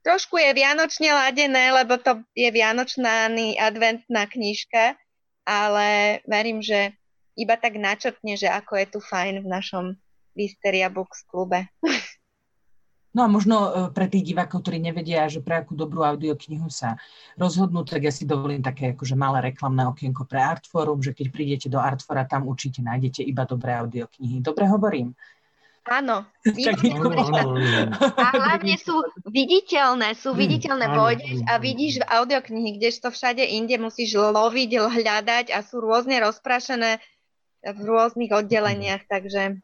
trošku je vianočne ladené, lebo to je vianočná adventná knižka, ale verím, že iba tak načrtne, že ako je tu fajn v našom Visteria Books klube. No a možno e, pre tých divákov, ktorí nevedia, že pre akú dobrú audioknihu sa rozhodnú, tak ja si dovolím také akože malé reklamné okienko pre Artforum, že keď prídete do Artfora, tam určite nájdete iba dobré audioknihy. Dobre hovorím? Áno, Tak výborne. Áno, áno, áno. a hlavne sú viditeľné, sú viditeľné, áno, pôjdeš a vidíš v audioknihy, kdežto všade inde musíš loviť, hľadať a sú rôzne rozprašené v rôznych oddeleniach, takže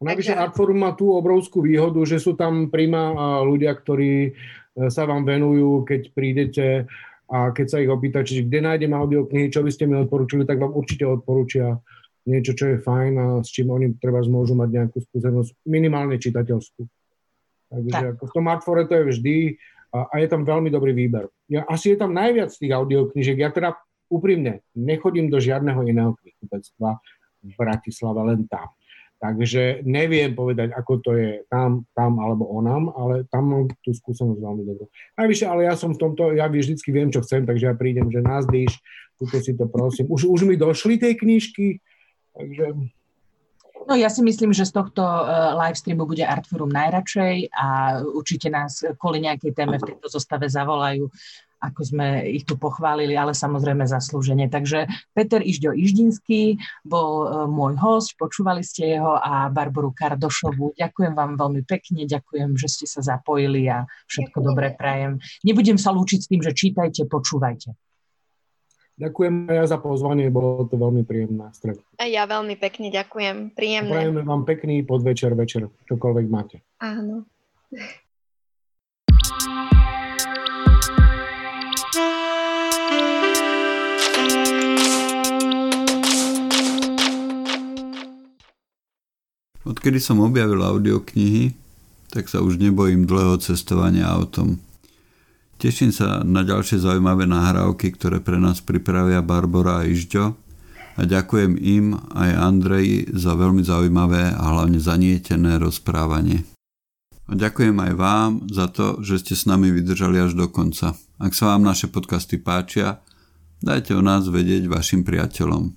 Navyše Artforum má tú obrovskú výhodu, že sú tam prima ľudia, ktorí e, sa vám venujú, keď prídete a keď sa ich čiže kde nájdem audioknihy, čo by ste mi odporúčili, tak vám určite odporúčia niečo, čo je fajn a s čím oni treba môžu mať nejakú skúsenosť, minimálne čitateľskú. Takže Tak. ako v tom Artfore to je vždy a, a je tam veľmi dobrý výber. Ja, asi je tam najviac tých audioknižiek. Ja teda úprimne nechodím do žiadneho iného knihkupectva v Bratislave, len tam. Takže neviem povedať, ako to je tam, tam alebo onam, ale tam mám tú skúsenosť veľmi dobrú. Najvyššie, ale ja som v tomto, ja vždycky viem, čo chcem, takže ja prídem, že nás dýš, tuto si to prosím. Už, už mi došli tie knižky, takže No ja si myslím, že z tohto uh, live streamu bude Artforum najradšej a určite nás kvôli nejakej téme v tejto zostave zavolajú, ako sme ich tu pochválili, ale samozrejme zaslúžene. Takže Peter Ižďo Iždinský bol uh, môj host, počúvali ste jeho a Barboru Kardošovu. Ďakujem vám veľmi pekne, ďakujem, že ste sa zapojili a všetko Ďakujem. dobré prajem. Nebudem sa lúčiť s tým, že čítajte, počúvajte. Ďakujem ja za pozvanie, bolo to veľmi príjemné stretnutie. A ja veľmi pekne ďakujem, príjemné. Prajeme vám pekný podvečer, večer, čokoľvek máte. Áno. Odkedy som objavil audioknihy, tak sa už nebojím dlhého cestovania autom. Teším sa na ďalšie zaujímavé nahrávky, ktoré pre nás pripravia Barbara a Ižďo a ďakujem im aj Andreji za veľmi zaujímavé a hlavne zanietené rozprávanie. A ďakujem aj vám za to, že ste s nami vydržali až do konca. Ak sa vám naše podcasty páčia, dajte o nás vedieť vašim priateľom.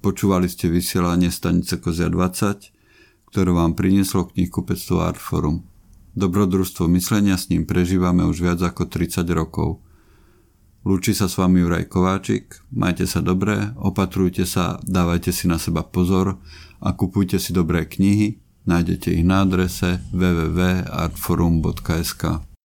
Počúvali ste vysielanie stanice Kozia 20, ktoré vám prinieslo knihkupectvo Artforum. Dobrodružstvo myslenia s ním prežívame už viac ako 30 rokov. Lúči sa s vami Juraj Kováčik, majte sa dobré, opatrujte sa, dávajte si na seba pozor a kupujte si dobré knihy, nájdete ich na adrese www.artforum.sk.